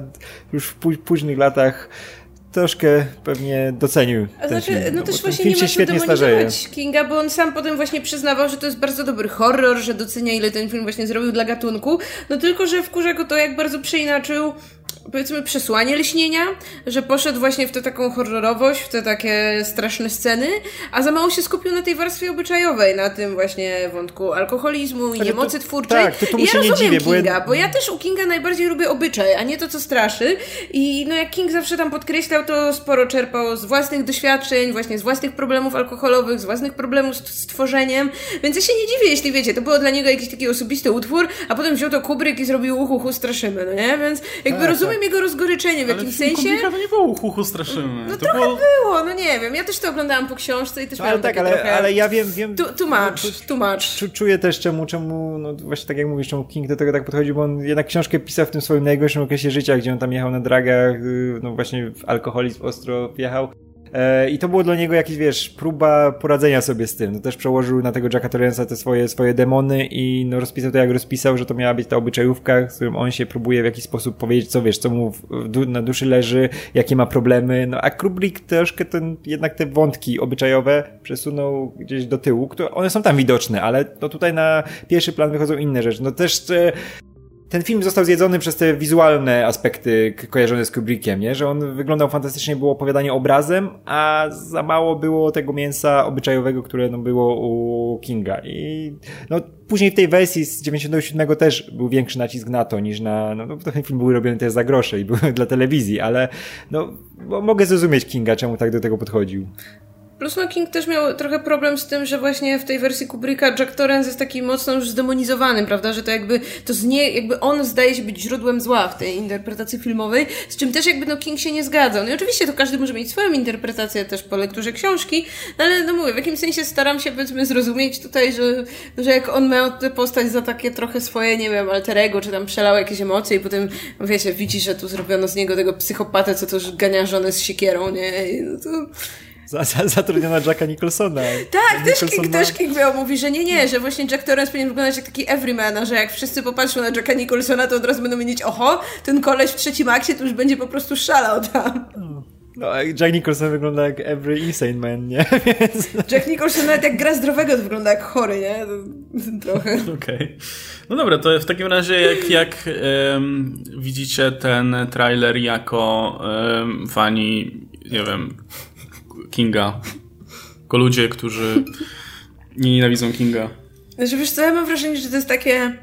już w późnych latach troszkę pewnie docenił ten znaczy, film. No, no też właśnie nie ma starzeje. Kinga, bo on sam potem właśnie przyznawał, że to jest bardzo dobry horror, że docenia ile ten film właśnie zrobił dla gatunku, no tylko, że wkurza go to, jak bardzo przeinaczył powiedzmy przesłanie lśnienia, że poszedł właśnie w tę taką horrorowość, w te takie straszne sceny, a za mało się skupił na tej warstwie obyczajowej, na tym właśnie wątku alkoholizmu i Ale niemocy to, twórczej. Tak, to, I ja rozumiem dziwię, Kinga, bo, bo ja też u Kinga najbardziej lubię obyczaj, a nie to, co straszy. I no jak King zawsze tam podkreślał, to sporo czerpał z własnych doświadczeń, właśnie z własnych problemów alkoholowych, z własnych problemów z, z tworzeniem, więc ja się nie dziwię, jeśli wiecie, to było dla niego jakiś taki osobisty utwór, a potem wziął to Kubryk i zrobił uhu, straszymy, no nie? Więc jakby tak, rozumiem tak. jego rozgoryczenie w ale jakimś sensie. to nie było uchu straszymy. No to trochę było... było... no nie wiem. Ja też to oglądałam po książce i też no, miałam tak, ale, trochę... ale ja wiem... wiem tu, tłumacz, tłumacz. Czuję też czemu, czemu, no właśnie tak jak mówisz, czemu King do tego tak podchodzi, bo on jednak książkę pisał w tym swoim najgorszym okresie życia, gdzie on tam jechał na dragach, y, no właśnie w alkoholizm ostro wjechał I to było dla niego jakieś, wiesz, próba poradzenia sobie z tym. No też przełożył na tego Jacka Torrensa te swoje, swoje demony i no rozpisał to jak rozpisał, że to miała być ta obyczajówka, z którym on się próbuje w jakiś sposób powiedzieć, co wiesz, co mu na duszy leży, jakie ma problemy. No a Kubrick troszkę ten, jednak te wątki obyczajowe przesunął gdzieś do tyłu, które one są tam widoczne, ale no tutaj na pierwszy plan wychodzą inne rzeczy. No też e, ten film został zjedzony przez te wizualne aspekty kojarzone z Kubrickiem, nie? Że on wyglądał fantastycznie, było opowiadanie obrazem, a za mało było tego mięsa obyczajowego, które no, było u Kinga. I no, później w tej wersji z 97 też był większy nacisk na to niż na, no, no ten film był robiony też za grosze i był <laughs> dla telewizji, ale no, mogę zrozumieć Kinga, czemu tak do tego podchodził. Plus no King też miał trochę problem z tym, że właśnie w tej wersji Kubricka Jack Torrance jest taki mocno już zdemonizowany, prawda? Że to jakby, to z nie, jakby on zdaje się być źródłem zła w tej interpretacji filmowej, z czym też jakby no King się nie zgadza. No i oczywiście to każdy może mieć swoją interpretację też po lekturze książki, no ale no mówię, w jakimś sensie staram się powiedzmy zrozumieć tutaj, że, że jak on miał tę postać za takie trochę swoje, nie wiem, alterego, czy tam przelał jakieś emocje i potem, wiecie, widzi, że tu zrobiono z niego tego psychopatę, co to gania żonę z siekierą, nie? No to zatrudniona Jacka Nicholsona. Tak, też King, też King miał, mówi, że nie, nie, że właśnie Jack Torrance powinien wyglądać jak taki everyman, że jak wszyscy popatrzą na Jacka Nicholsona, to od razu będą mieć, oho, ten koleś w trzecim akcie to już będzie po prostu szalał tam. No, Jack Nicholson wygląda jak every insane man, nie? <laughs> Więc... Jack Nicholson nawet jak gra zdrowego to wygląda jak chory, nie? Trochę. <laughs> Okej. Okay. No dobra, to w takim razie jak, jak um, widzicie ten trailer jako um, fani, nie wiem, Kinga. Tylko ludzie, którzy nie nienawidzą Kinga. Znaczy wiesz co, ja mam wrażenie, że to jest takie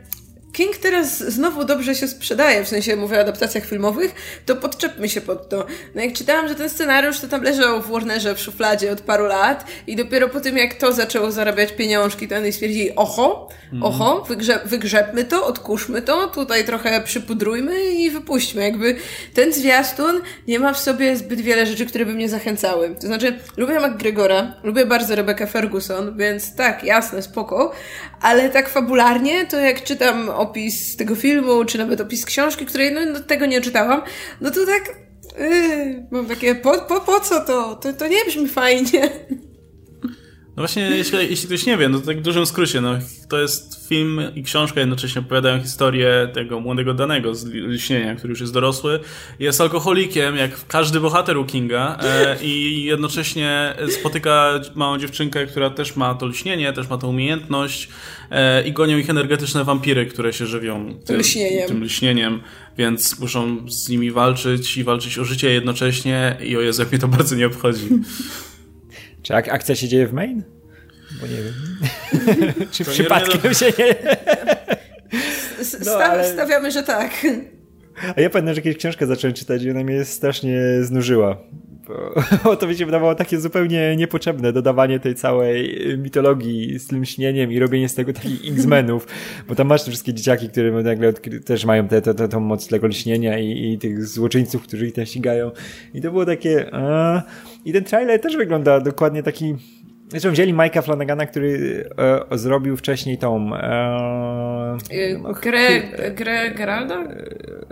King teraz znowu dobrze się sprzedaje, w sensie mówię o adaptacjach filmowych, to podczepmy się pod to. No jak czytałam, że ten scenariusz to tam leżał w Warnerze w szufladzie od paru lat i dopiero po tym jak to zaczęło zarabiać pieniążki, to oni stwierdzili, oho, mhm. oho, wygrze wygrzebmy to, odkurzmy to, tutaj trochę przypudrujmy i wypuśćmy. Jakby ten zwiastun nie ma w sobie zbyt wiele rzeczy, które by mnie zachęcały. To znaczy, lubię McGregora, lubię bardzo Rebecca Ferguson, więc tak, jasne, spoko, ale tak fabularnie, to jak czytam opis tego filmu, czy nawet opis książki, której no, no tego nie czytałam, no to tak yy, mam takie, po, po, po co to? to? To nie brzmi fajnie. No właśnie, jeśli, jeśli ktoś nie wie, no to tak w dużym skrócie, no, to jest film i książka jednocześnie opowiadają historię tego młodego danego z Liśnienia, który już jest dorosły. Jest alkoholikiem, jak każdy bohater u Kinga e, i jednocześnie spotyka małą dziewczynkę, która też ma to liśnienie, też ma tą umiejętność e, i gonią ich energetyczne wampiry, które się żywią tym liśnieniem. tym liśnieniem, więc muszą z nimi walczyć i walczyć o życie jednocześnie i o Jezu, jak mnie to bardzo nie obchodzi. Czy ak akcja się dzieje w Maine? Bo nie wiem. <laughs> Czy to przypadkiem nie się nie... No, ale... Stawiamy, że tak. A ja pamiętam, że kiedyś książkę zacząłem czytać i ona mnie strasznie znużyła. <laughs> Bo to mi się wydawało takie zupełnie niepotrzebne dodawanie tej całej mitologii z tym śnieniem i robienie z tego takich X-Menów, bo tam masz te wszystkie dzieciaki, które nagle też mają tę te, te, te, moc tego lśnienia i, i tych złoczyńców, którzy ich tam ścigają. I to było takie... A... I ten trailer też wygląda dokładnie taki Zresztą wzięli Mike'a Flanagana, który e, zrobił wcześniej tą... E, no, grę, grę Geralda?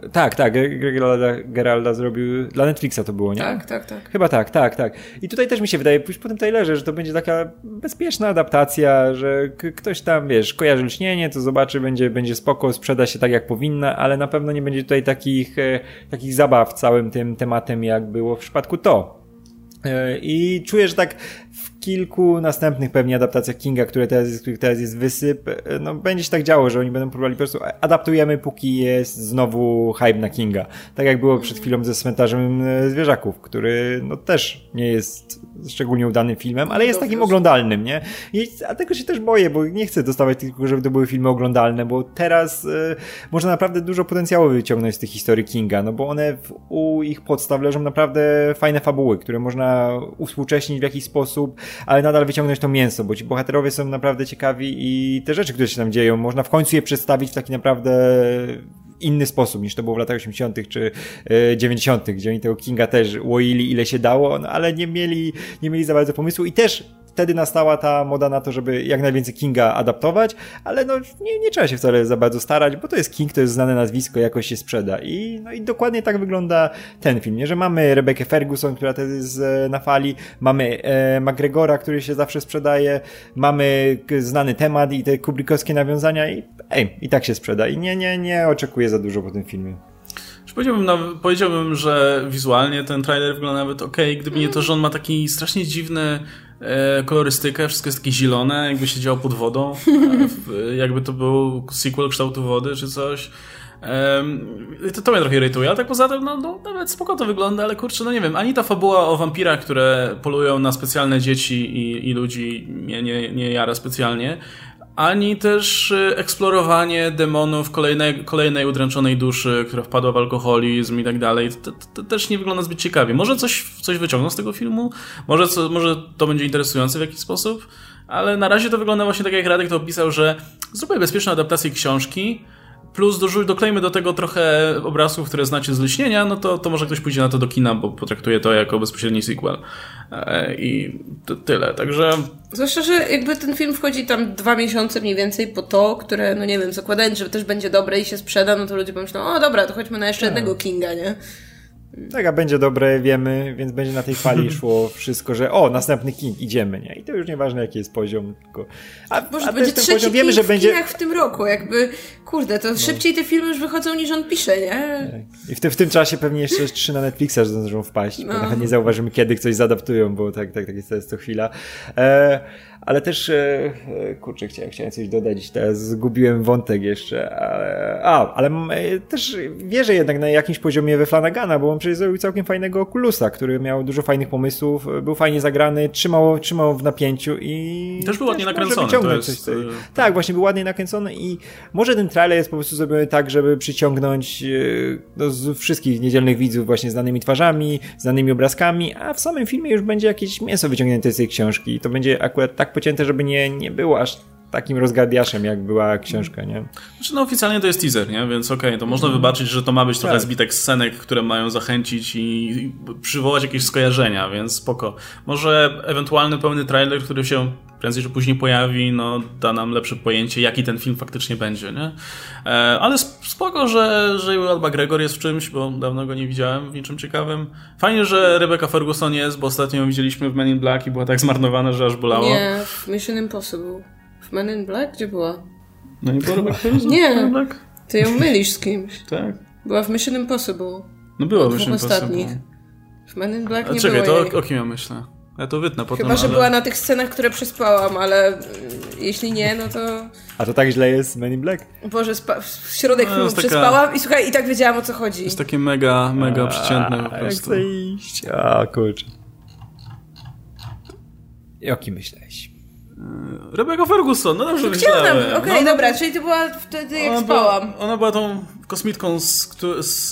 E, tak, tak, grę Geralda, Geralda zrobił... Dla Netflixa to było, nie? Tak, tak, tak. Chyba tak, tak, tak. I tutaj też mi się wydaje, pójść po tym trailerze, że to będzie taka bezpieczna adaptacja, że ktoś tam, wiesz, kojarzy lśnienie, to zobaczy, będzie, będzie spoko, sprzeda się tak jak powinna, ale na pewno nie będzie tutaj takich, e, takich zabaw całym tym tematem, jak było w przypadku to. E, I czuję, że tak kilku następnych pewnie adaptacjach Kinga, które teraz jest, których teraz jest wysyp, no będzie się tak działo, że oni będą próbowali po prostu adaptujemy, póki jest znowu hype na Kinga. Tak jak było przed chwilą ze cmentarzem e, zwierzaków, który no też nie jest szczególnie udanym filmem, ale jest takim oglądalnym, nie? I a tego się też boję, bo nie chcę dostawać tylko, żeby to były filmy oglądalne, bo teraz y, można naprawdę dużo potencjału wyciągnąć z tych historii Kinga, no bo one w, u ich podstaw leżą naprawdę fajne fabuły, które można uspółcześnić w jakiś sposób, ale nadal wyciągnąć to mięso, bo ci bohaterowie są naprawdę ciekawi i te rzeczy, które się tam dzieją, można w końcu je przedstawić w taki naprawdę inny sposób niż to było w latach 80. czy 90., e, gdzie oni tego Kinga też łoili ile się dało, no, ale nie mieli, nie mieli za bardzo pomysłu i też wtedy nastała ta moda na to, żeby jak najwięcej Kinga adaptować, ale no nie, nie trzeba się wcale za bardzo starać, bo to jest King, to jest znane nazwisko, jakoś się sprzeda. I, no i dokładnie tak wygląda ten film, nie? że mamy Rebecca Ferguson, która też jest e, na fali, mamy e, McGregora, który się zawsze sprzedaje, mamy znany temat i te kubrikowskie nawiązania i ej, i tak się sprzeda. I nie, nie, nie oczekuję za dużo po tym filmie. Powiedziałbym, powiedziałbym, że wizualnie ten trailer wygląda nawet ok, gdyby nie to, że on ma taki strasznie dziwny kolorystykę, wszystko jest takie zielone, jakby się działo pod wodą, e, jakby to był sequel kształtu wody czy coś. to, to mnie trochę irytuje, ale tak poza tym, no, no nawet spoko to wygląda, ale kurczę, no nie wiem, ani ta fabuła o wampirach, które polują na specjalne dzieci i, i ludzi mnie nie, nie jara specjalnie, ani też y, eksplorowanie demonów kolejnej, kolejnej udręczonej duszy, która wpadła w alkoholizm i tak dalej. To, też nie wygląda zbyt ciekawie. Może coś, coś wyciągną z tego filmu, może, co, może to będzie interesujące w jakiś sposób, ale na razie to wygląda właśnie tak, jak Radek to opisał, że zróbmy bezpieczną adaptację książki, plus dorzuć, doklejmy do tego trochę obrazów, które znacie z Lśnienia, no to, to może ktoś pójdzie na to do kina, bo potraktuje to jako bezpośredni sequel. E, I tyle, także... Zwłaszcza, że jakby ten film wchodzi tam dwa miesiące mniej więcej po to, które, no nie wiem, zakładając, że też będzie dobre i się sprzeda, no to ludzie pomyślą, o dobra, to chodźmy na jeszcze tak. jednego Kinga, nie? Tak, a będzie dobre, wiemy, więc będzie na tej fali <laughs> szło wszystko, że o, następny King, idziemy, nie? I to już nieważne, jaki jest poziom, tylko... A, Boże, a będzie trzeci poziom, wiemy, że w będzie... w tym roku, jakby, kurde, to no. szybciej te filmy już wychodzą niż on pisze, nie? Tak. I w, tym, w tym czasie pewnie jeszcze trzy na Netflixa zdążą wpaść, no. bo nawet nie zauważymy, kiedy coś zadaptują, bo tak, tak, tak jest, to jest to chwila. E, ale też, e, e, kurczę, chciałem, chciałem coś dodać, teraz zgubiłem wątek jeszcze, ale, a, ale e, też wierzę jednak na jakimś poziomie we Flanagana, bo on przecież zrobił całkiem fajnego Okulusa, który miał dużo fajnych pomysłów, był fajnie zagrany, trzymał, trzymał w napięciu i... Też był ładnie nakręcony. To jest... coś, tak, właśnie był ładnie nakręcony i może ten trailer jest po prostu zrobiony tak, żeby przyciągnąć no, z wszystkich niedzielnych widzów właśnie znanymi twarzami, znanymi obrazkami, a w samym filmie już będzie jakieś mięso wyciągnięte z tej książki i to będzie akurat tak pocięte, żeby nie, nie było aż takim rozgardiaszem, jak była książka, nie? Znaczy, no oficjalnie to jest teaser, nie? Więc okej, okay, to można mhm. wybaczyć, że to ma być trochę tak. zbitek scenek, które mają zachęcić i przywołać jakieś skojarzenia, więc spoko. Może ewentualny pełny trailer, który się prędzej czy później pojawi, no da nam lepsze pojęcie, jaki ten film faktycznie będzie, nie? E, ale spoko, że, że Will McGregor jest w czymś, bo dawno go nie widziałem w niczym ciekawym. Fajnie, że Rebecca Ferguson jest, bo ostatnio ją widzieliśmy w Men in Black i była tak zmarnowana, że aż bolało. Nie, w Mission Impossible. W Men in Black? Gdzie była? No <laughs> nie była Rebecca Ferguson? Nie, ty ją mylisz z kimś. <laughs> tak. Była w Mission Impossible. No była w Mission Impossible. ostatnich. W Men in Black A nie czekaj, było to o, o kim ja myślę? Ja to wytnę potem. Chyba, że ale... była na tych scenach, które przespałam, ale jeśli nie, no to... A to tak źle jest Men in Black? Boże, spa... w środek no, filmu taka... przespałam i słuchaj, i tak wiedziałam o co chodzi. Jest takie mega, mega przeciętne po prostu. Jak iść? A, kurczę. I o kim myślałeś? E, Rebecca Ferguson, no dobrze myślałem. Okej, okay, no, dobra, czyli to była wtedy jak ona spałam. Była, ona była tą kosmitką z... z,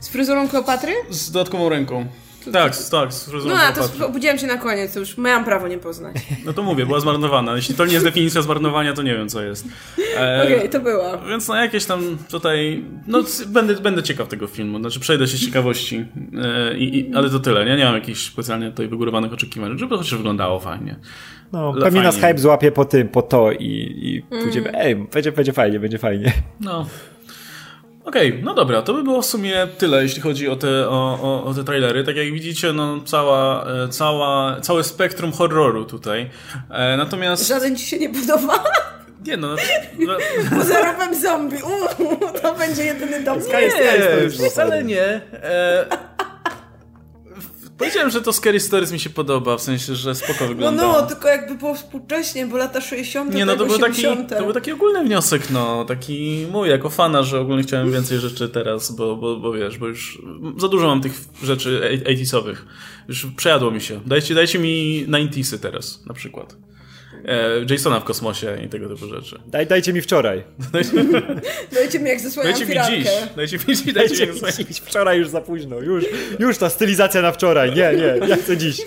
z fryzurą Kleopatry? Z dodatkową ręką. Tak, tak. No a to obudziłem się na koniec, już miałam prawo nie poznać. <laughs> No to mówię, była zmarnowana. Jeśli to nie jest definicja zmarnowania, to nie wiem, co jest. E, <laughs> Okej, okay, to była. Więc no jakieś tam tutaj... No będę, będę ciekaw tego filmu, znaczy przejdę się z ciekawości, e, i, ale to tyle, nie? Nie mam jakichś specjalnie tutaj wygórowanych oczekiwań, żeby chociaż wyglądało fajnie. No, pewnie fajnie. nas hype złapie po tym, po to i, i mm. pójdziemy, ej, będzie, będzie fajnie, będzie fajnie. No, Okej, okay, no dobra, to by było w sumie tyle, jeśli chodzi o te, o, o, o te trailery. Tak jak widzicie, no cała, e, cała, całe spektrum horroru tutaj. E, natomiast... Żaden ci się nie podoba? Nie no. no... <laughs> Poza rapem zombie. Uuu, to będzie jedyny dom. Nie, wcale nie. E... Powiedziałem, że to Scary Stories mi się podoba, w sensie, że spoko wygląda. No, no, tylko jakby było współcześnie, bo lata 60. Nie, no to był, taki, to był taki ogólny wniosek, no, taki mój, jako fana, że ogólnie chciałem więcej rzeczy teraz, bo, bo, bo wiesz, bo już za dużo mam tych rzeczy 80 Już przejadło mi się. Dajcie, dajcie mi 90 teraz, na przykład Jasona w kosmosie i tego typu rzeczy. <laughs> Daj, dajcie mi wczoraj. dajcie mi jak zasłaniam Dajcie mi dziś. Dajcie mi dziś. Dajcie, dajcie mi dziś. Wczoraj już za późno. Już, już ta stylizacja na wczoraj. Nie, nie, ja chcę dziś.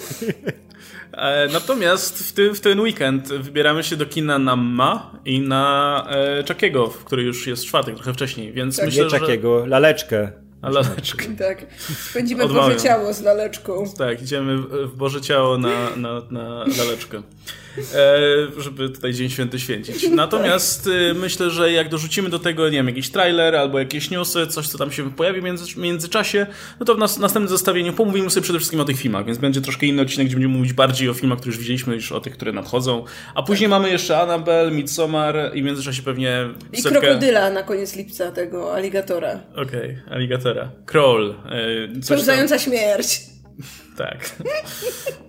E, natomiast w, ty, w, ten weekend wybieramy się do kina na Ma i na e, Czakiego, który już jest czwartek, trochę wcześniej, więc tak, myślę, nie Czakiego, że... Laleczkę. Na laleczkę. Tak. Spędzimy Odmawiam. Boże Ciało z laleczką. Tak, idziemy w Boże Ciało na, na, na laleczkę. E, żeby tutaj Dzień Święty święcić. Natomiast e, myślę, że jak dorzucimy do tego, nie wiem, jakiś trailer albo jakieś newsy, coś, co tam się pojawi w między, międzyczasie, no to w nas, następnym zestawieniu pomówimy sobie przede wszystkim o tych filmach, więc będzie troszkę inny odcinek, gdzie będziemy mówić bardziej o filmach, które już widzieliśmy, niż o tych, które nadchodzą. A później tak. mamy jeszcze Annabelle, Midsommar i w międzyczasie pewnie... I setkę... krokodyla na koniec lipca, tego aligatora. Okej, okay, aligatora. Crawl. E, Pełzająca śmierć. Tak.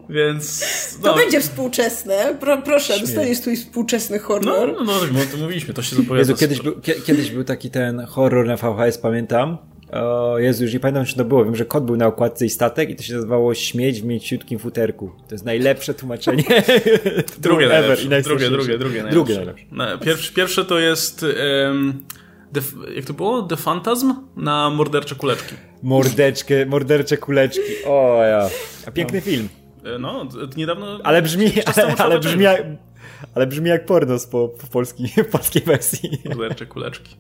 Więc. No. To będzie współczesne. Pro, proszę, Śmiech. dostaniesz twój współczesny horror. No, no, no, to mówiliśmy, to się zapowiada. Jezu, kiedyś, był, kiedyś był taki ten horror na VHS, pamiętam. O Jezu, już nie pamiętam, czy to było. Wiem, że kot był na okładce i statek i to się nazywało Śmieć w mięciutkim futerku. To jest najlepsze tłumaczenie. drugie <laughs> najlepsze. Drugie, drugie, drugie najlepsze. Drugie najlepsze. Pierwsze, pierwsze to jest... Um, jak to było? The Phantasm na mordercze kuleczki. Mordeczkę, mordercze kuleczki. O ja. A piękny no. film. E, no, niedawno... Ale brzmi, ale, ale brzmi jak, ale brzmi jak porno po, po polskiej, polskiej wersji. Mordercze kuleczki.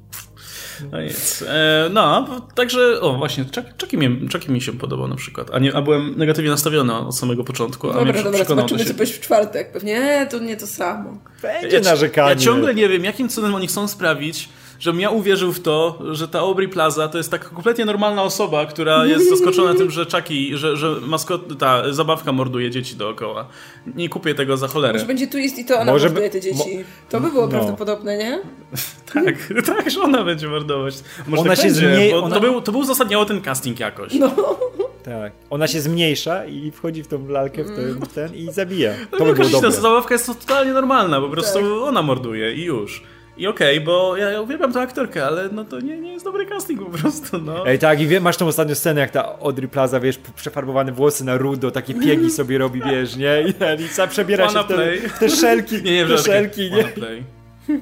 No nic. E, no, także, o właśnie, Chucky mi, Chucky mi się podobał na przykład, a, nie, a byłem negatywnie nastawiony od samego początku. A dobra, dobra, zobaczymy co w czwartek. Pewnie to nie to samo. Będzie ja, narzekanie. Ja ciągle nie wiem, jakim cudem oni chcą sprawić, żebym ja uwierzył w to, że ta Aubrey Plaza to jest taka kompletnie normalna osoba, która jest zaskoczona tym, że Chucky, że, że maskot, ta zabawka morduje dzieci dookoła. Nie kupię tego za cholerę. Może będzie twist i to ona Może morduje te dzieci. To by było no. prawdopodobne, nie? <laughs> tak, <laughs> tak, że ona będzie mordować. Może ona tak się będzie, zmniej... ona... to, był, to był uzasadniało ten casting jakoś. No. Tak. Ona się zmniejsza i wchodzi w tą lalkę, w ten, w ten i zabija. To no, by było dobre. Ta zabawka jest totalnie normalna, po prostu tak. ona morduje i już. I okej, okay, bo ja uwielbiam tę aktorkę, ale no to nie, nie jest dobry casting po prostu, no. Ej, tak, i wie, masz tą ostatnią scenę, jak ta Audrey Plaza, wiesz, przefarbowane włosy na rudo, takie piegi <laughs> sobie robi, wiesz, nie? I, sam przebiera się w te, w te, szelki, <laughs> nie, nie, te szelki, nie? <laughs>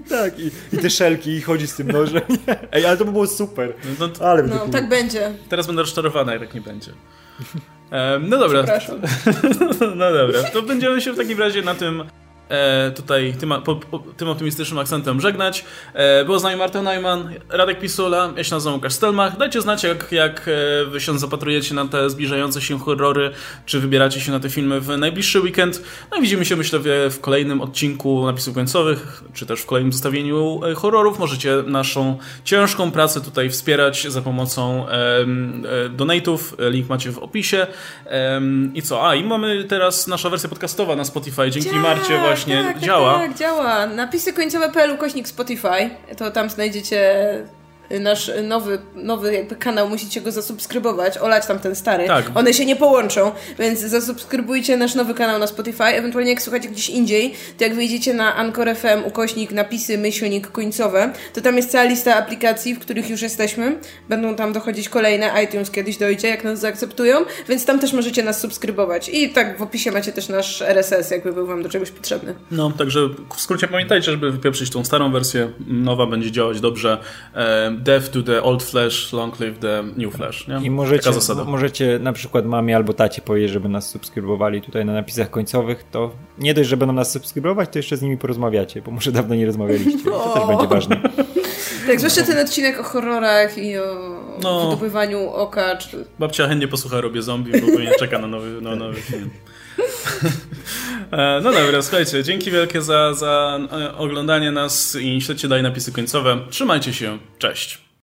Tak, i, i, te szelki i chodzi z tym nożem. Ej, ale to by było super. No, to, ale no tak będzie. Teraz będę rozczarowany, jak tak nie będzie. no dobra. no dobra, to będziemy się w takim razie na tym e, tutaj tym, po, po, tym optymistycznym akcentem żegnać. E, było z nami Marta Neumann, Radek Pisula, ja się nazywam Łukasz Stelmach. Dajcie znać, jak, jak e, wy się zapatrujecie na te zbliżające się horrory, czy wybieracie się na te filmy w najbliższy weekend. No i widzimy się, myślę, w, kolejnym odcinku napisów końcowych, czy też w kolejnym zestawieniu horrorów. Możecie naszą ciężką pracę tutaj wspierać za pomocą e, donate'ów. Link macie w opisie. I co? A, i mamy teraz nasza wersja podcastowa na Spotify. Dzięki Marcie właśnie właśnie tak, tak, działa. Tak, działa. Napisy końcowe.pl kośnik Spotify. To tam znajdziecie nasz nowy, nowy jakby kanał, musicie go zasubskrybować, olać tam ten stary. Tak. One się nie połączą, więc zasubskrybujcie nasz nowy kanał na Spotify. Ewentualnie jak słuchacie gdzieś indziej, to jak wyjdziecie na Anchor FM, ukośnik, napisy, myślnik końcowe, to tam jest cała lista aplikacji, w których już jesteśmy. Będą tam dochodzić kolejne, iTunes kiedyś dojdzie, jak nas zaakceptują, więc tam też możecie nas subskrybować. I tak w opisie macie też nasz RSS, jakby był wam do czegoś potrzebny. No, także w skrócie pamiętajcie, żeby wypieprzyć tą starą wersję, nowa będzie działać dobrze. Death to the old flash, long live the new flash. Nie? I możecie, możecie na przykład mamie albo tacie powiedzieć, żeby nas subskrybowali tutaj na napisach końcowych, to nie dość, że będą nas subskrybować, to jeszcze z nimi porozmawiacie, bo może dawno nie rozmawialiście. To też będzie ważne. <laughs> Tak, zwłaszcza ten odcinek o horrorach i o no. wydobywaniu oka. Czy... Babcia chętnie posłucha Robię Zombie, bo nie czeka na nowy, na nowy film. <laughs> E, no dobra, słuchajcie, dzięki wielkie za, za e, oglądanie nas i śledźcie dalej napisy końcowe. Trzymajcie się, cześć.